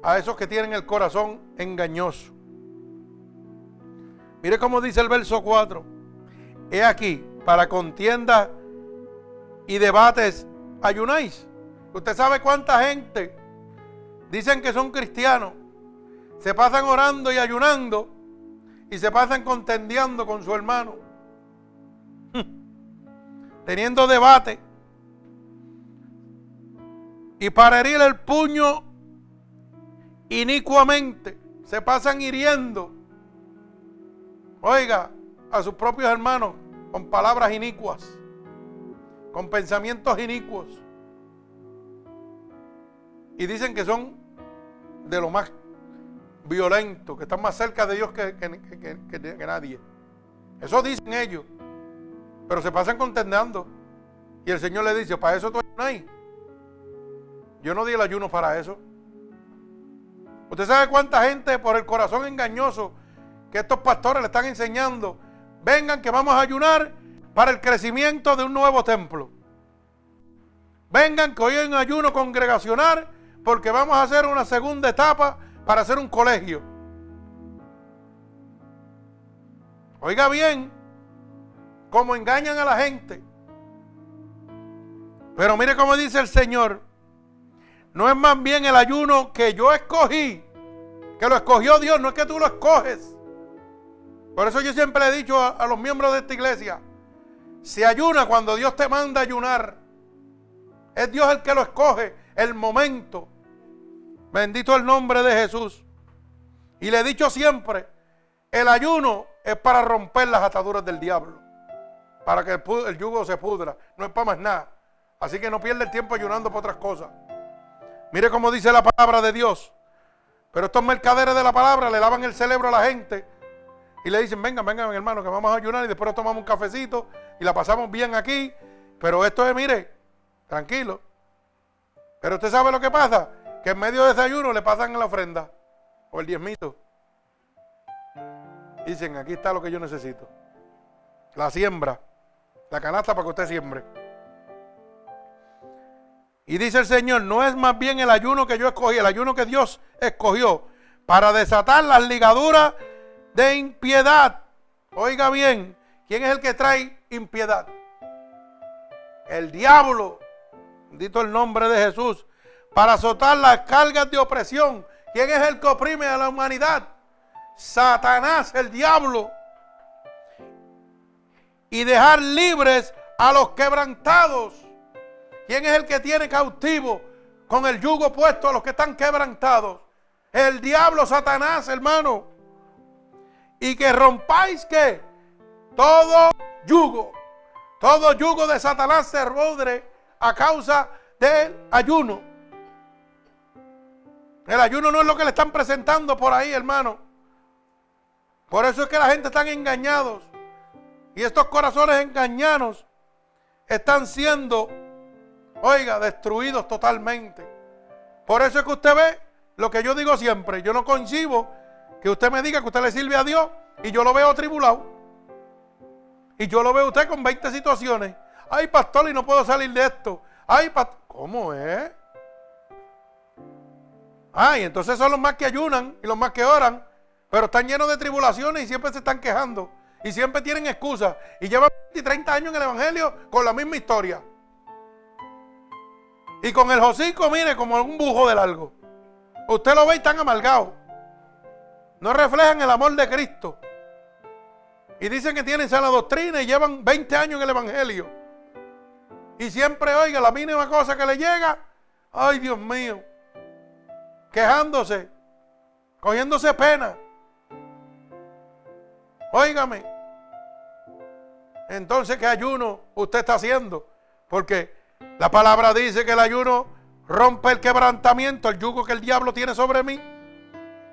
a esos que tienen el corazón engañoso. Mire cómo dice el verso 4. He aquí, para contienda y debates, ayunáis. Usted sabe cuánta gente dicen que son cristianos, se pasan orando y ayunando y se pasan contendiendo con su hermano teniendo debate y para herir el puño inicuamente se pasan hiriendo, oiga, a sus propios hermanos con palabras inicuas, con pensamientos inicuos. Y dicen que son de lo más violento, que están más cerca de Dios que, nadie. Eso dicen ellos. Pero se pasan contendando. Y el Señor le dice, para eso tú ahí. Yo no di el ayuno para eso. Usted sabe cuánta gente por el corazón engañoso que estos pastores le están enseñando, vengan que vamos a ayunar para el crecimiento de un nuevo templo. Vengan que hoy hay un ayuno congregacional porque vamos a hacer una segunda etapa para hacer un colegio. Oiga bien, cómo engañan a la gente. Pero mire cómo dice el Señor, no es más bien el ayuno que yo escogí, que lo escogió Dios, no es que tú lo escoges. Por eso yo siempre he dicho a, los miembros de esta iglesia, se ayuna cuando Dios te manda ayunar. Es Dios el que lo escoge, el momento. Bendito el nombre de Jesús. Y le he dicho siempre, el ayuno es para romper las ataduras del diablo, para que el, yugo se pudra, no es para más nada. Así que no pierda el tiempo ayunando por otras cosas. Mire cómo dice la palabra de Dios. Pero estos mercaderes de la palabra le lavan el cerebro a la gente y le dicen, vengan, vengan hermano, que vamos a ayunar y después tomamos un cafecito y la pasamos bien aquí. Pero esto es, mire, tranquilo. Pero usted sabe lo que pasa, que en medio de desayuno le pasan la ofrenda o el diezmito. Dicen, aquí está lo que yo necesito. La siembra, la canasta para que usted siembre. Y dice el Señor, no es más bien el ayuno que yo escogí, el ayuno que Dios escogió para desatar las ligaduras de impiedad. Oiga bien, ¿quién es el que trae impiedad? El diablo, bendito el nombre de Jesús, para azotar las cargas de opresión. ¿Quién es el que oprime a la humanidad? Satanás, el diablo. Y dejar libres a los quebrantados. ¿Quién es el que tiene cautivo con el yugo puesto a los que están quebrantados? El diablo, Satanás, hermano y que rompáis que todo yugo, todo yugo de Satanás se rodre a causa del ayuno. El ayuno no es lo que le están presentando por ahí, hermano. Por eso es que la gente está engañados. Y estos corazones engañados están siendo, oiga, destruidos totalmente. Por eso es que usted ve lo que yo digo siempre. Yo no coincido que usted me diga que usted le sirve a Dios y yo lo veo tribulado. Y yo lo veo a usted con 20 situaciones. Ay, pastor, y no puedo salir de esto. Ay, pastor, ¿cómo es? Ay, entonces son los más que ayunan y los más que oran, pero están llenos de tribulaciones y siempre se están quejando. Y siempre tienen excusas. Y llevan 20 y 30 años en el Evangelio con la misma historia. Y con el hocico, mire, como un bujo de largo. Usted lo ve y están amargados. No reflejan el amor de Cristo. Y dicen que tienen sana doctrina y llevan 20 años en el Evangelio. Y siempre, oiga, la mínima cosa que le llega, ay Dios mío, quejándose, cogiéndose pena. Óigame. Entonces, ¿qué ayuno usted está haciendo? Porque la palabra dice que el ayuno rompe el quebrantamiento, el yugo que el diablo tiene sobre mí.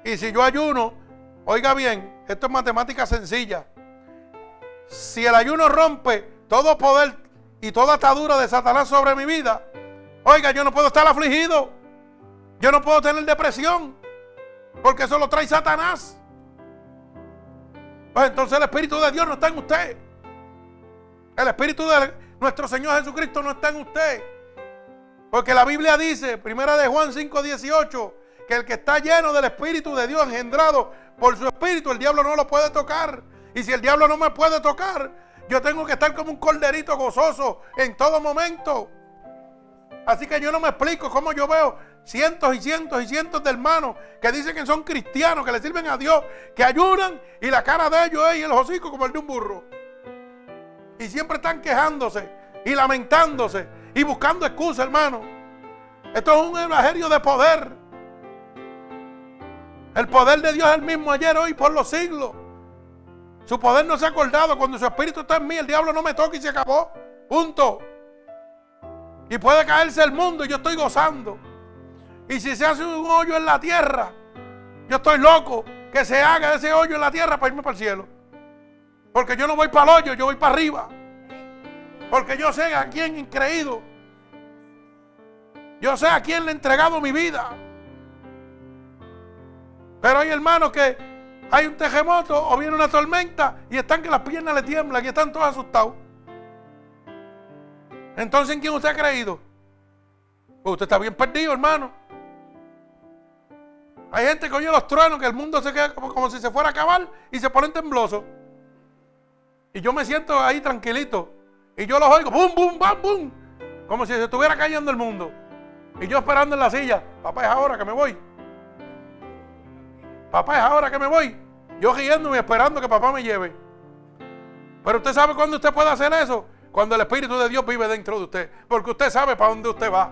Y si yo ayuno, Oiga bien, esto es matemática sencilla. Si el ayuno rompe todo poder y toda atadura de Satanás sobre mi vida, oiga, yo no puedo estar afligido. Yo no puedo tener depresión. Porque eso lo trae Satanás. Pues entonces el Espíritu de Dios no está en usted. El Espíritu de nuestro Señor Jesucristo no está en usted. Porque la Biblia dice, primera de Juan 5:18, que el que está lleno del Espíritu de Dios engendrado por su espíritu, el diablo no lo puede tocar. Y si el diablo no me puede tocar, yo tengo que estar como un corderito gozoso en todo momento. Así que yo no me explico cómo yo veo cientos y cientos y cientos de hermanos que dicen que son cristianos, que le sirven a Dios, que ayunan y la cara de ellos es el hocico como el de un burro. Y siempre están quejándose y lamentándose y buscando excusas, hermano. Esto es un evangelio de poder. El poder de Dios es el mismo ayer, hoy, por los siglos. Su poder no se ha acordado. Cuando su espíritu está en mí, el diablo no me toca y se acabó. Punto. Y puede caerse el mundo y yo estoy gozando. Y si se hace un hoyo en la tierra, yo estoy loco que se haga ese hoyo en la tierra para irme para el cielo. Porque yo no voy para el hoyo, yo voy para arriba. Porque yo sé a quién he creído. Yo sé a quién le he entregado mi vida. Pero hay hermanos que hay un terremoto o viene una tormenta y están que las piernas le tiemblan y están todos asustados. Entonces, ¿en quién usted ha creído? Pues usted está bien perdido, hermano. Hay gente que oye los truenos, que el mundo se queda como, si se fuera a acabar y se ponen temblosos. Y yo me siento ahí tranquilito. Y yo los oigo, ¡bum, bum, bam, bum! Como si se estuviera cayendo el mundo. Y yo esperando en la silla, papá, es ahora que me voy. Papá, es ahora que me voy. Yo riéndome esperando que papá me lleve. Pero usted sabe cuándo usted puede hacer eso. Cuando el Espíritu de Dios vive dentro de usted. Porque usted sabe para dónde usted va.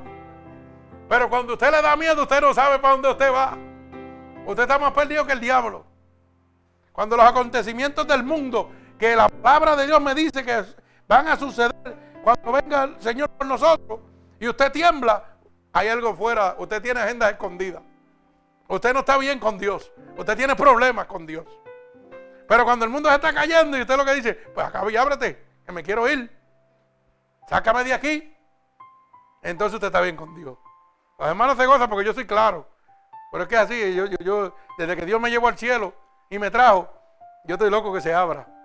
Pero cuando usted le da miedo, usted no sabe para dónde usted va. Usted está más perdido que el diablo. Cuando los acontecimientos del mundo, que la palabra de Dios me dice que van a suceder cuando venga el Señor por nosotros y usted tiembla, hay algo fuera, usted tiene agendas escondidas. Usted no está bien con Dios. Usted tiene problemas con Dios. Pero cuando el mundo se está cayendo y usted lo que dice, pues acá y ábrete, que me quiero ir. Sácame de aquí. Entonces usted está bien con Dios. Los hermanos se gozan porque yo soy claro. Pero es que así, yo, yo, desde que Dios me llevó al cielo y me trajo, yo estoy loco que se abra.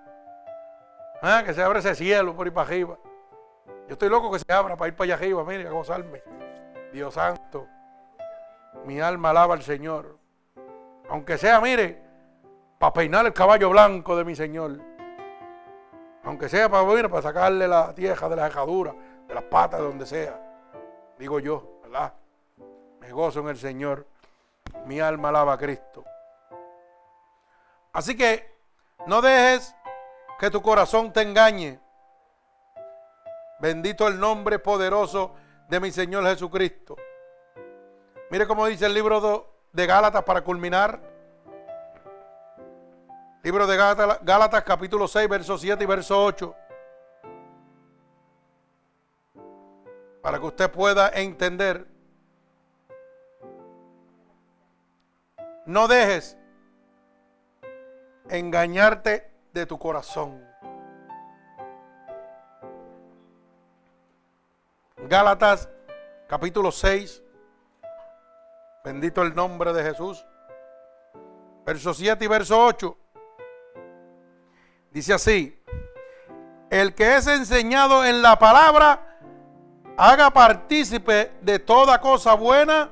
Ah, que se abra ese cielo por ir para arriba. Yo estoy loco que se abra para ir para allá arriba, mire, a gozarme. Dios santo, mi alma alaba al Señor. Aunque sea, mire, para peinar el caballo blanco de mi Señor. Aunque sea para, para sacarle la tierra de la dejadura, de las patas, de donde sea. Digo yo, ¿verdad? Me gozo en el Señor. Mi alma alaba a Cristo. Así que no dejes que tu corazón te engañe. Bendito el nombre poderoso de mi Señor Jesucristo. Mire cómo dice el libro de Gálatas para culminar. Libro de Gálatas, capítulo 6, verso 7 y verso 8. Para que usted pueda entender. No dejes engañarte de tu corazón. Gálatas capítulo 6. Bendito el nombre de Jesús. Verso 7 y verso 8. Dice así, el que es enseñado en la palabra, haga partícipe de toda cosa buena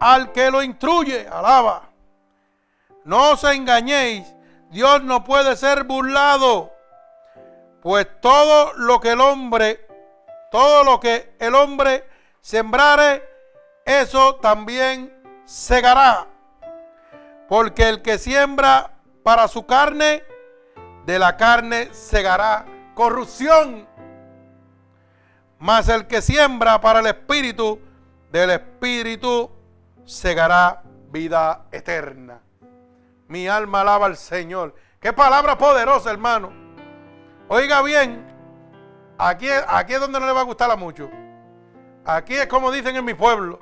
al que lo instruye. Alaba. No os engañéis, Dios no puede ser burlado, pues todo lo que el hombre, todo lo que el hombre sembrare, eso también segará. Porque el que siembra para su carne, de la carne segará corrupción, mas el que siembra para el espíritu, del espíritu segará vida eterna. Mi alma alaba al Señor. Qué palabra poderosa, hermano. Oiga bien, aquí, aquí es donde no le va a gustar mucho. Aquí es como dicen en mi pueblo,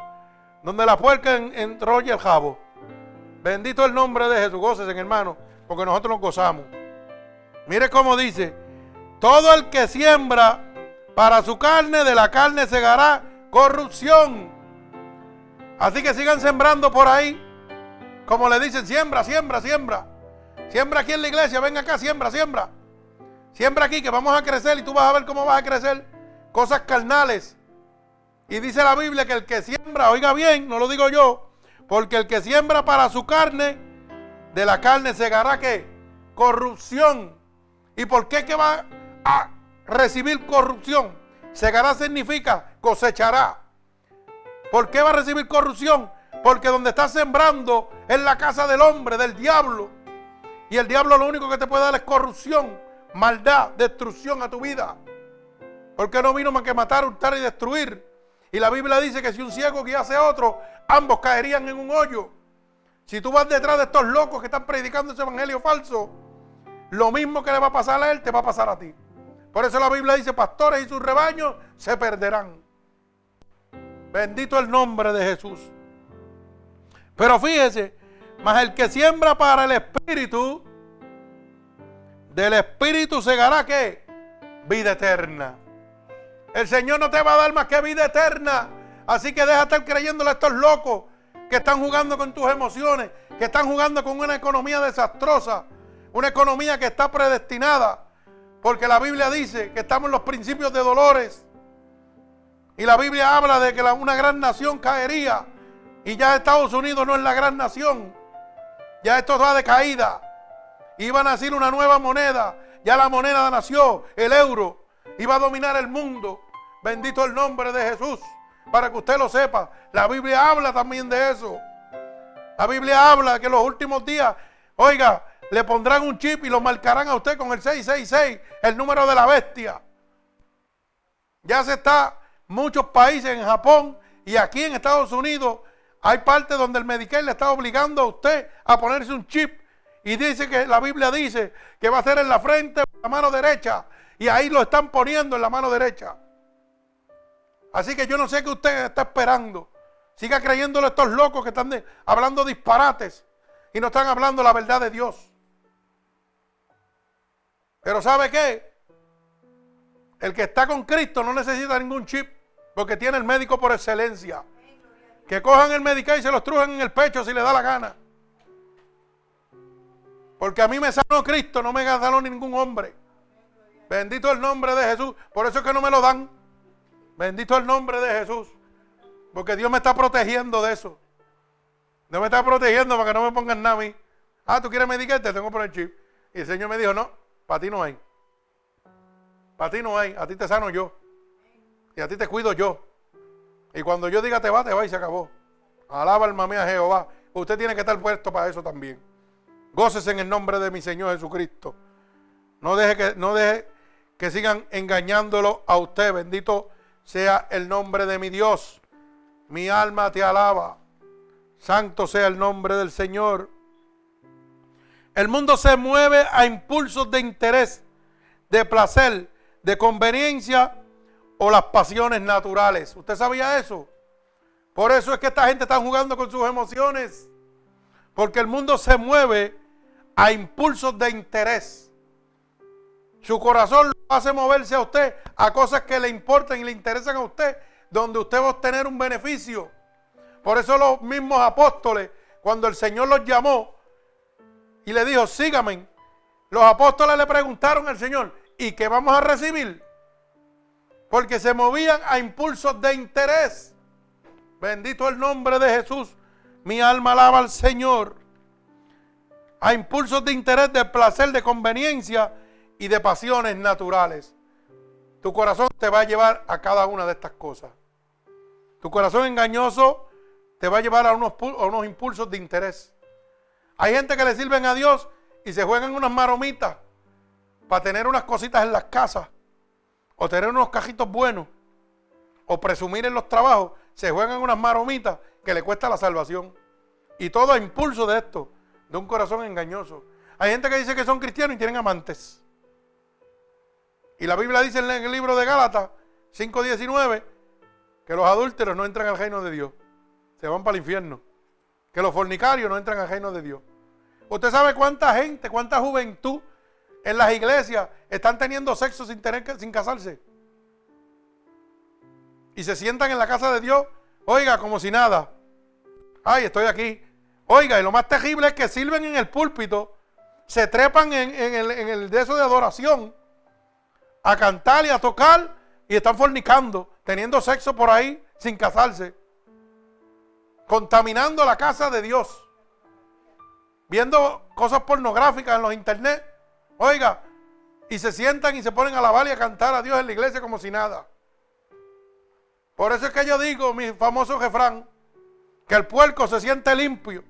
donde la puerca entró y el jabo. Bendito el nombre de Jesús, en hermano, porque nosotros nos gozamos. Mire cómo dice, todo el que siembra para su carne, de la carne segará corrupción. Así que sigan sembrando por ahí. Como le dicen, siembra, siembra, siembra. Siembra aquí en la iglesia, ven acá, siembra, siembra. Siembra aquí que vamos a crecer y tú vas a ver cómo vas a crecer. Cosas carnales. Y dice la Biblia que el que siembra, oiga bien, no lo digo yo, porque el que siembra para su carne, de la carne segará qué? Corrupción. ¿Y por qué va a recibir corrupción? Segará significa cosechará. ¿Por qué va a recibir corrupción? Porque donde está sembrando es la casa del hombre, del diablo. Y el diablo lo único que te puede dar es corrupción, maldad, destrucción a tu vida. Porque no vino más que matar, hurtar y destruir. Y la Biblia dice que si un ciego guiase a otro, ambos caerían en un hoyo. Si tú vas detrás de estos locos que están predicando ese evangelio falso, lo mismo que le va a pasar a él, te va a pasar a ti. Por eso la Biblia dice, pastores y sus rebaños se perderán. Bendito el nombre de Jesús. Pero fíjese, más el que siembra para el Espíritu, del Espíritu segará qué? Vida eterna. El Señor no te va a dar más que vida eterna. Así que deja de estar creyéndole a estos locos que están jugando con tus emociones, que están jugando con una economía desastrosa, una economía que está predestinada. Porque la Biblia dice que estamos en los principios de dolores. Y la Biblia habla de que una gran nación caería. Y ya Estados Unidos no es la gran nación. Ya esto va de caída. Iba a nacer una nueva moneda. Ya la moneda nació, el euro. Iba a dominar el mundo. Bendito el nombre de Jesús. Para que usted lo sepa. La Biblia habla también de eso. La Biblia habla que los últimos días, oiga, le pondrán un chip y lo marcarán a usted con el 666, el número de la bestia. Ya se está, muchos países en Japón y aquí en Estados Unidos Hay partes donde el Medicare le está obligando a usted a ponerse un chip y dice que la Biblia dice que va a ser en la frente o en la mano derecha. Y ahí lo están poniendo en la mano derecha. Así que yo no sé qué usted está esperando. Siga creyéndole a estos locos que están hablando disparates y no están hablando la verdad de Dios. Pero ¿sabe qué? El que está con Cristo no necesita ningún chip porque tiene el médico por excelencia. Que cojan el médico y se lo estrujan en el pecho si le da la gana. Porque a mí me sanó Cristo, no me sanó ningún hombre. Bendito el nombre de Jesús. Por eso es que no me lo dan. Bendito el nombre de Jesús. Porque Dios me está protegiendo de eso. Dios me está protegiendo para que no me pongan nada a mí. Ah, tú quieres medicarte, te tengo que poner chip. Y el Señor me dijo, no, para ti no hay. Para ti no hay, a ti te sano yo. Y a ti te cuido yo. Y cuando yo diga te va, te va y se acabó. Alaba alma mía Jehová. Usted tiene que estar puesto para eso también. Gócese en el nombre de mi Señor Jesucristo. No deje que, no deje que sigan engañándolo a usted. Bendito sea el nombre de mi Dios. Mi alma te alaba. Santo sea el nombre del Señor. El mundo se mueve a impulsos de interés, de placer, de conveniencia o las pasiones naturales. ¿Usted sabía eso? Por eso es que esta gente está jugando con sus emociones. Porque el mundo se mueve a impulsos de interés. Su corazón lo hace moverse a usted a cosas que le importan y le interesan a usted, donde usted va a obtener un beneficio. Por eso los mismos apóstoles, cuando el Señor los llamó y le dijo, sígame, los apóstoles le preguntaron al Señor, ¿y qué vamos a recibir? Porque se movían a impulsos de interés. Bendito el nombre de Jesús. Mi alma alaba al Señor. A impulsos de interés, de placer, de conveniencia y de pasiones naturales. Tu corazón te va a llevar a cada una de estas cosas. Tu corazón engañoso te va a llevar a unos, a unos impulsos de interés. Hay gente que le sirven a Dios y se juegan unas maromitas para tener unas cositas en las casas o tener unos cajitos buenos, o presumir en los trabajos, se juegan unas maromitas que le cuesta la salvación. Y todo a impulso de esto, de un corazón engañoso. Hay gente que dice que son cristianos y tienen amantes. Y la Biblia dice en el libro de Gálatas 5.19 que los adúlteros no entran al reino de Dios. Se van para el infierno. Que los fornicarios no entran al reino de Dios. Usted sabe cuánta gente, cuánta juventud en las iglesias están teniendo sexo sin, tener, sin casarse. Y se sientan en la casa de Dios, oiga, como si nada. Ay, estoy aquí. Oiga, y lo más terrible es que sirven en el púlpito, se trepan en, el, en el de eso de adoración, a cantar y a tocar, y están fornicando, teniendo sexo por ahí sin casarse, contaminando la casa de Dios, viendo cosas pornográficas en los internet Oiga, y se sientan y se ponen a alabar y a cantar a Dios en la iglesia como si nada. Por eso es que yo digo, mi famoso refrán, que el puerco se siente limpio,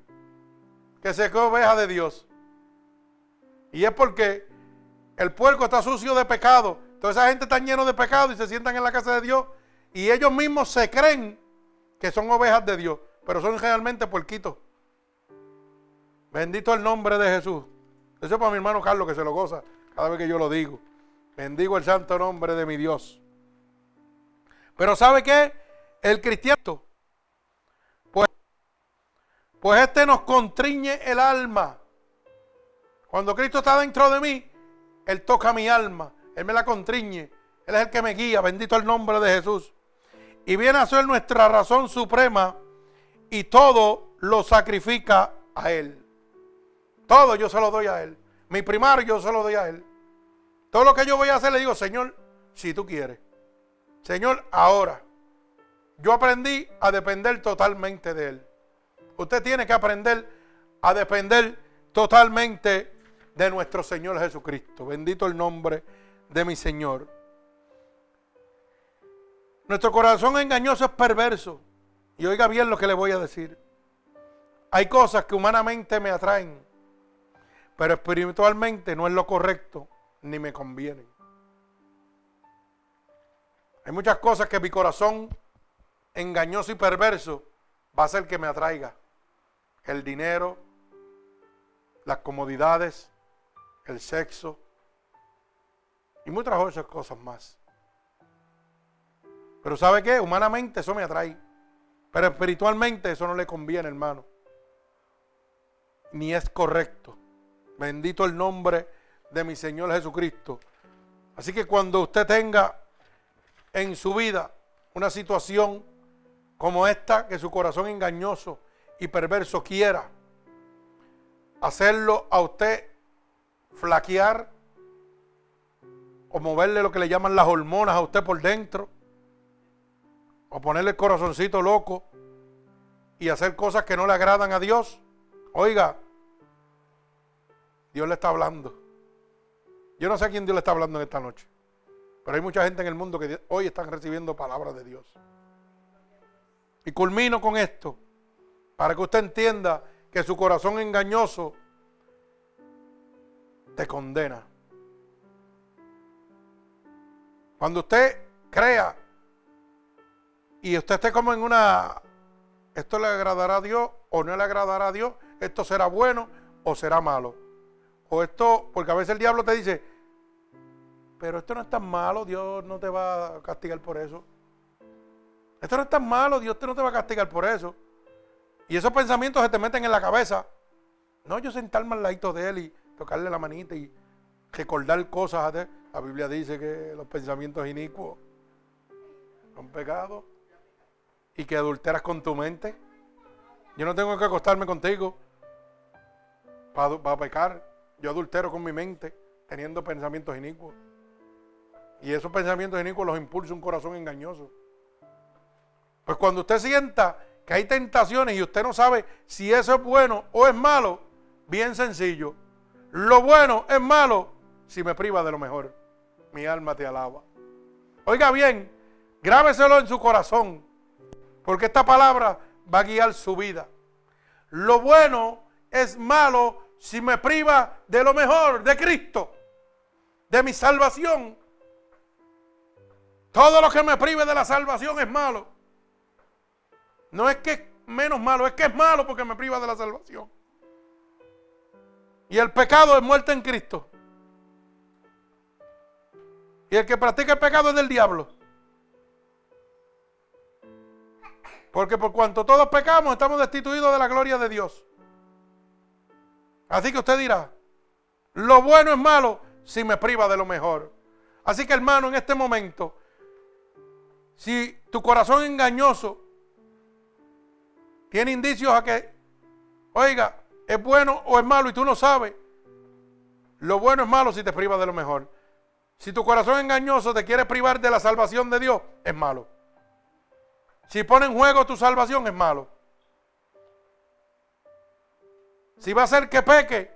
que se oveja de Dios. Y es porque el puerco está sucio de pecado. Toda esa gente está lleno de pecado y se sientan en la casa de Dios. Y ellos mismos se creen que son ovejas de Dios, pero son realmente puerquitos. Bendito el nombre de Jesús. Eso es para mi hermano Carlos que se lo goza cada vez que yo lo digo. Bendigo el santo nombre de mi Dios. Pero ¿sabe qué? El cristiano, pues, pues este nos contriñe el alma. Cuando Cristo está dentro de mí, Él toca mi alma, Él me la contriñe, Él es el que me guía, bendito el nombre de Jesús. Y viene a ser nuestra razón suprema y todo lo sacrifica a Él. Todo yo se lo doy a Él. Mi primario yo se lo doy a Él. Todo lo que yo voy a hacer le digo, Señor, si tú quieres. Señor, ahora. Yo aprendí a depender totalmente de Él. Usted tiene que aprender a depender totalmente de nuestro Señor Jesucristo. Bendito el nombre de mi Señor. Nuestro corazón engañoso es perverso. Y oiga bien lo que le voy a decir. Hay cosas que humanamente me atraen pero espiritualmente no es lo correcto ni me conviene. Hay muchas cosas que mi corazón engañoso y perverso va a ser que me atraiga el dinero, las comodidades, el sexo y muchas otras cosas más. Pero ¿sabe qué? Humanamente eso me atrae. Pero espiritualmente eso no le conviene, hermano. Ni es correcto. Bendito el nombre de mi Señor Jesucristo. Así que cuando usted tenga en su vida una situación como esta, que su corazón engañoso y perverso quiera hacerlo a usted flaquear o moverle lo que le llaman las hormonas a usted por dentro, o ponerle el corazoncito loco y hacer cosas que no le agradan a Dios, oiga, Dios le está hablando. Yo no sé a quién Dios le está hablando en esta noche, pero hay mucha gente en el mundo que hoy están recibiendo palabras de Dios. Y culmino con esto, para que usted entienda que su corazón engañoso te condena. Cuando usted crea y usted esté como en una, esto le agradará a Dios o no le agradará a Dios, esto será bueno o será malo. O esto, porque a veces el diablo te dice, pero esto no es tan malo, Dios no te va a castigar por eso. Esto no es tan malo, Dios no te va a castigar por eso. Y esos pensamientos se te meten en la cabeza. No, yo sentarme al ladito de él y tocarle la manita y recordar cosas. La Biblia dice que los pensamientos inicuos son pecados y que adulteras con tu mente. Yo no tengo que acostarme contigo para, pecar. Yo adultero con mi mente teniendo pensamientos inicuos. Y esos pensamientos inicuos los impulsa un corazón engañoso. Pues cuando usted sienta que hay tentaciones y usted no sabe si eso es bueno o es malo, bien sencillo. Lo bueno es malo si me priva de lo mejor. Mi alma te alaba. Oiga bien, grábeselo en su corazón. Porque esta palabra va a guiar su vida. Lo bueno es malo si me priva de lo mejor, de Cristo, de mi salvación. Todo lo que me prive de la salvación es malo. No es que es menos malo, es que es malo porque me priva de la salvación. Y el pecado es muerte en Cristo. Y el que practica el pecado es del diablo. Porque por cuanto todos pecamos, estamos destituidos de la gloria de Dios. Así que usted dirá, lo bueno es malo si me priva de lo mejor. Así que hermano, en este momento, si tu corazón engañoso tiene indicios a que, oiga, es bueno o es malo y tú no sabes, lo bueno es malo si te priva de lo mejor. Si tu corazón engañoso te quiere privar de la salvación de Dios, es malo. Si pone en juego tu salvación es malo. Si va a ser que peque,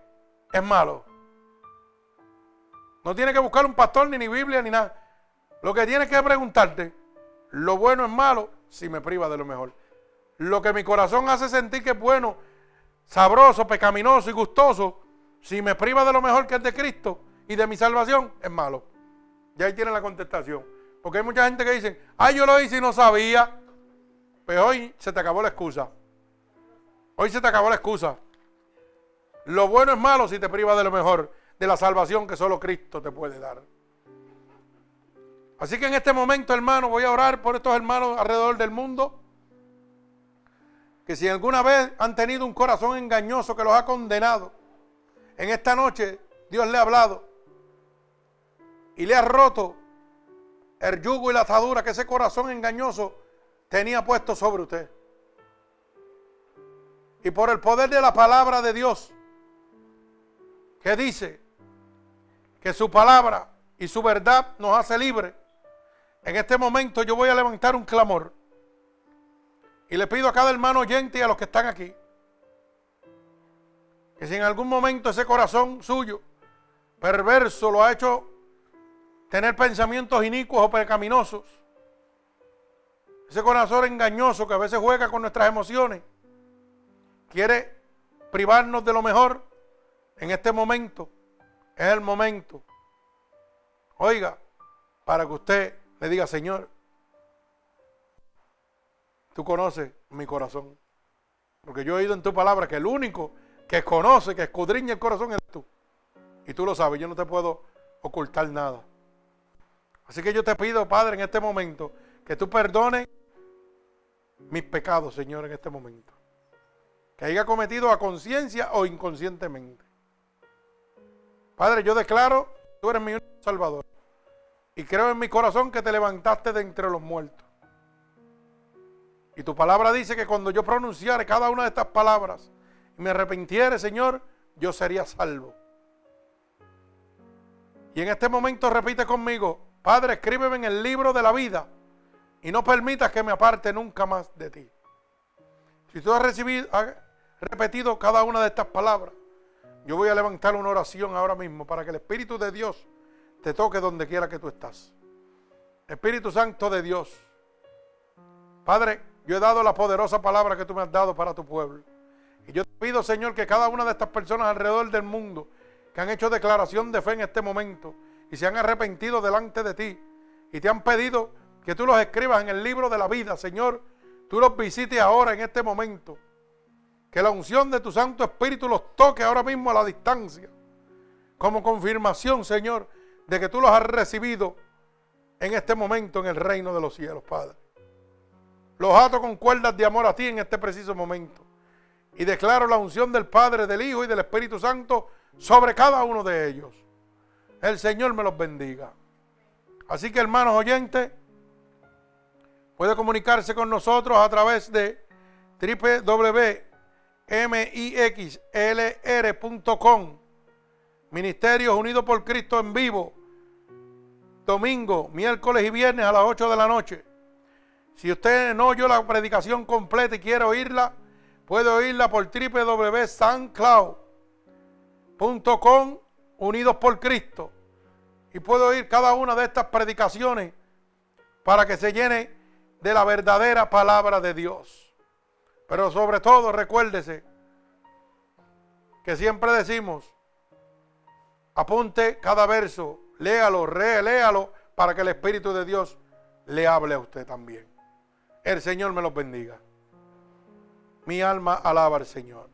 es malo. No tienes que buscar un pastor ni, ni Biblia ni nada. Lo que tienes que preguntarte, lo bueno es malo si me priva de lo mejor. Lo que mi corazón hace sentir que es bueno, sabroso, pecaminoso y gustoso, si me priva de lo mejor que es de Cristo y de mi salvación, es malo. Y ahí tiene la contestación. Porque hay mucha gente que dice, ay, yo lo hice y no sabía. Pues hoy se te acabó la excusa. Hoy se te acabó la excusa. Lo bueno es malo si te priva de lo mejor, de la salvación que solo Cristo te puede dar. Así que en este momento, hermano, voy a orar por estos hermanos alrededor del mundo. Que si alguna vez han tenido un corazón engañoso que los ha condenado, en esta noche Dios le ha hablado y le ha roto el yugo y la atadura que ese corazón engañoso tenía puesto sobre usted. Y por el poder de la palabra de Dios, que dice que su palabra y su verdad nos hace libre, en este momento yo voy a levantar un clamor. Y le pido a cada hermano oyente y a los que están aquí, que si en algún momento ese corazón suyo perverso lo ha hecho tener pensamientos inicuos o pecaminosos, ese corazón engañoso que a veces juega con nuestras emociones, quiere privarnos de lo mejor. En este momento es el momento. Oiga, para que usted le diga, Señor, tú conoces mi corazón. Porque yo he oído en tu palabra que el único que conoce, que escudriña el corazón eres tú. Y tú lo sabes, yo no te puedo ocultar nada. Así que yo te pido, Padre, en este momento, que tú perdones mis pecados, Señor, en este momento. Que haya cometido a conciencia o inconscientemente. Padre, yo declaro, tú eres mi Salvador. Y creo en mi corazón que te levantaste de entre los muertos. Y tu palabra dice que cuando yo pronunciare cada una de estas palabras y me arrepintiere, Señor, yo sería salvo. Y en este momento repite conmigo, Padre, escríbeme en el libro de la vida y no permitas que me aparte nunca más de ti. Si tú has, recibido, has repetido cada una de estas palabras, yo voy a levantar una oración ahora mismo para que el Espíritu de Dios te toque donde quiera que tú estás. Espíritu Santo de Dios. Padre, yo he dado la poderosa palabra que tú me has dado para tu pueblo. Y yo te pido, Señor, que cada una de estas personas alrededor del mundo que han hecho declaración de fe en este momento y se han arrepentido delante de ti y te han pedido que tú los escribas en el libro de la vida, Señor, tú los visites ahora en este momento. Que la unción de tu Santo Espíritu los toque ahora mismo a la distancia. Como confirmación, Señor, de que tú los has recibido en este momento en el reino de los cielos, Padre. Los ato con cuerdas de amor a ti en este preciso momento. Y declaro la unción del Padre, del Hijo y del Espíritu Santo sobre cada uno de ellos. El Señor me los bendiga. Así que hermanos oyentes, puede comunicarse con nosotros a través de www.mixlr.com. Ministerios Unidos por Cristo en vivo. Domingo, miércoles y viernes a las 8 de la noche. Si usted no oyó la predicación completa y quiere oírla, puede oírla por www.sancloud .com unidos por Cristo. Y puedo oír cada una de estas predicaciones para que se llene de la verdadera palabra de Dios. Pero sobre todo recuérdese que siempre decimos, apunte cada verso, léalo, reléalo, para que el Espíritu de Dios le hable a usted también. El Señor me los bendiga. Mi alma alaba al Señor.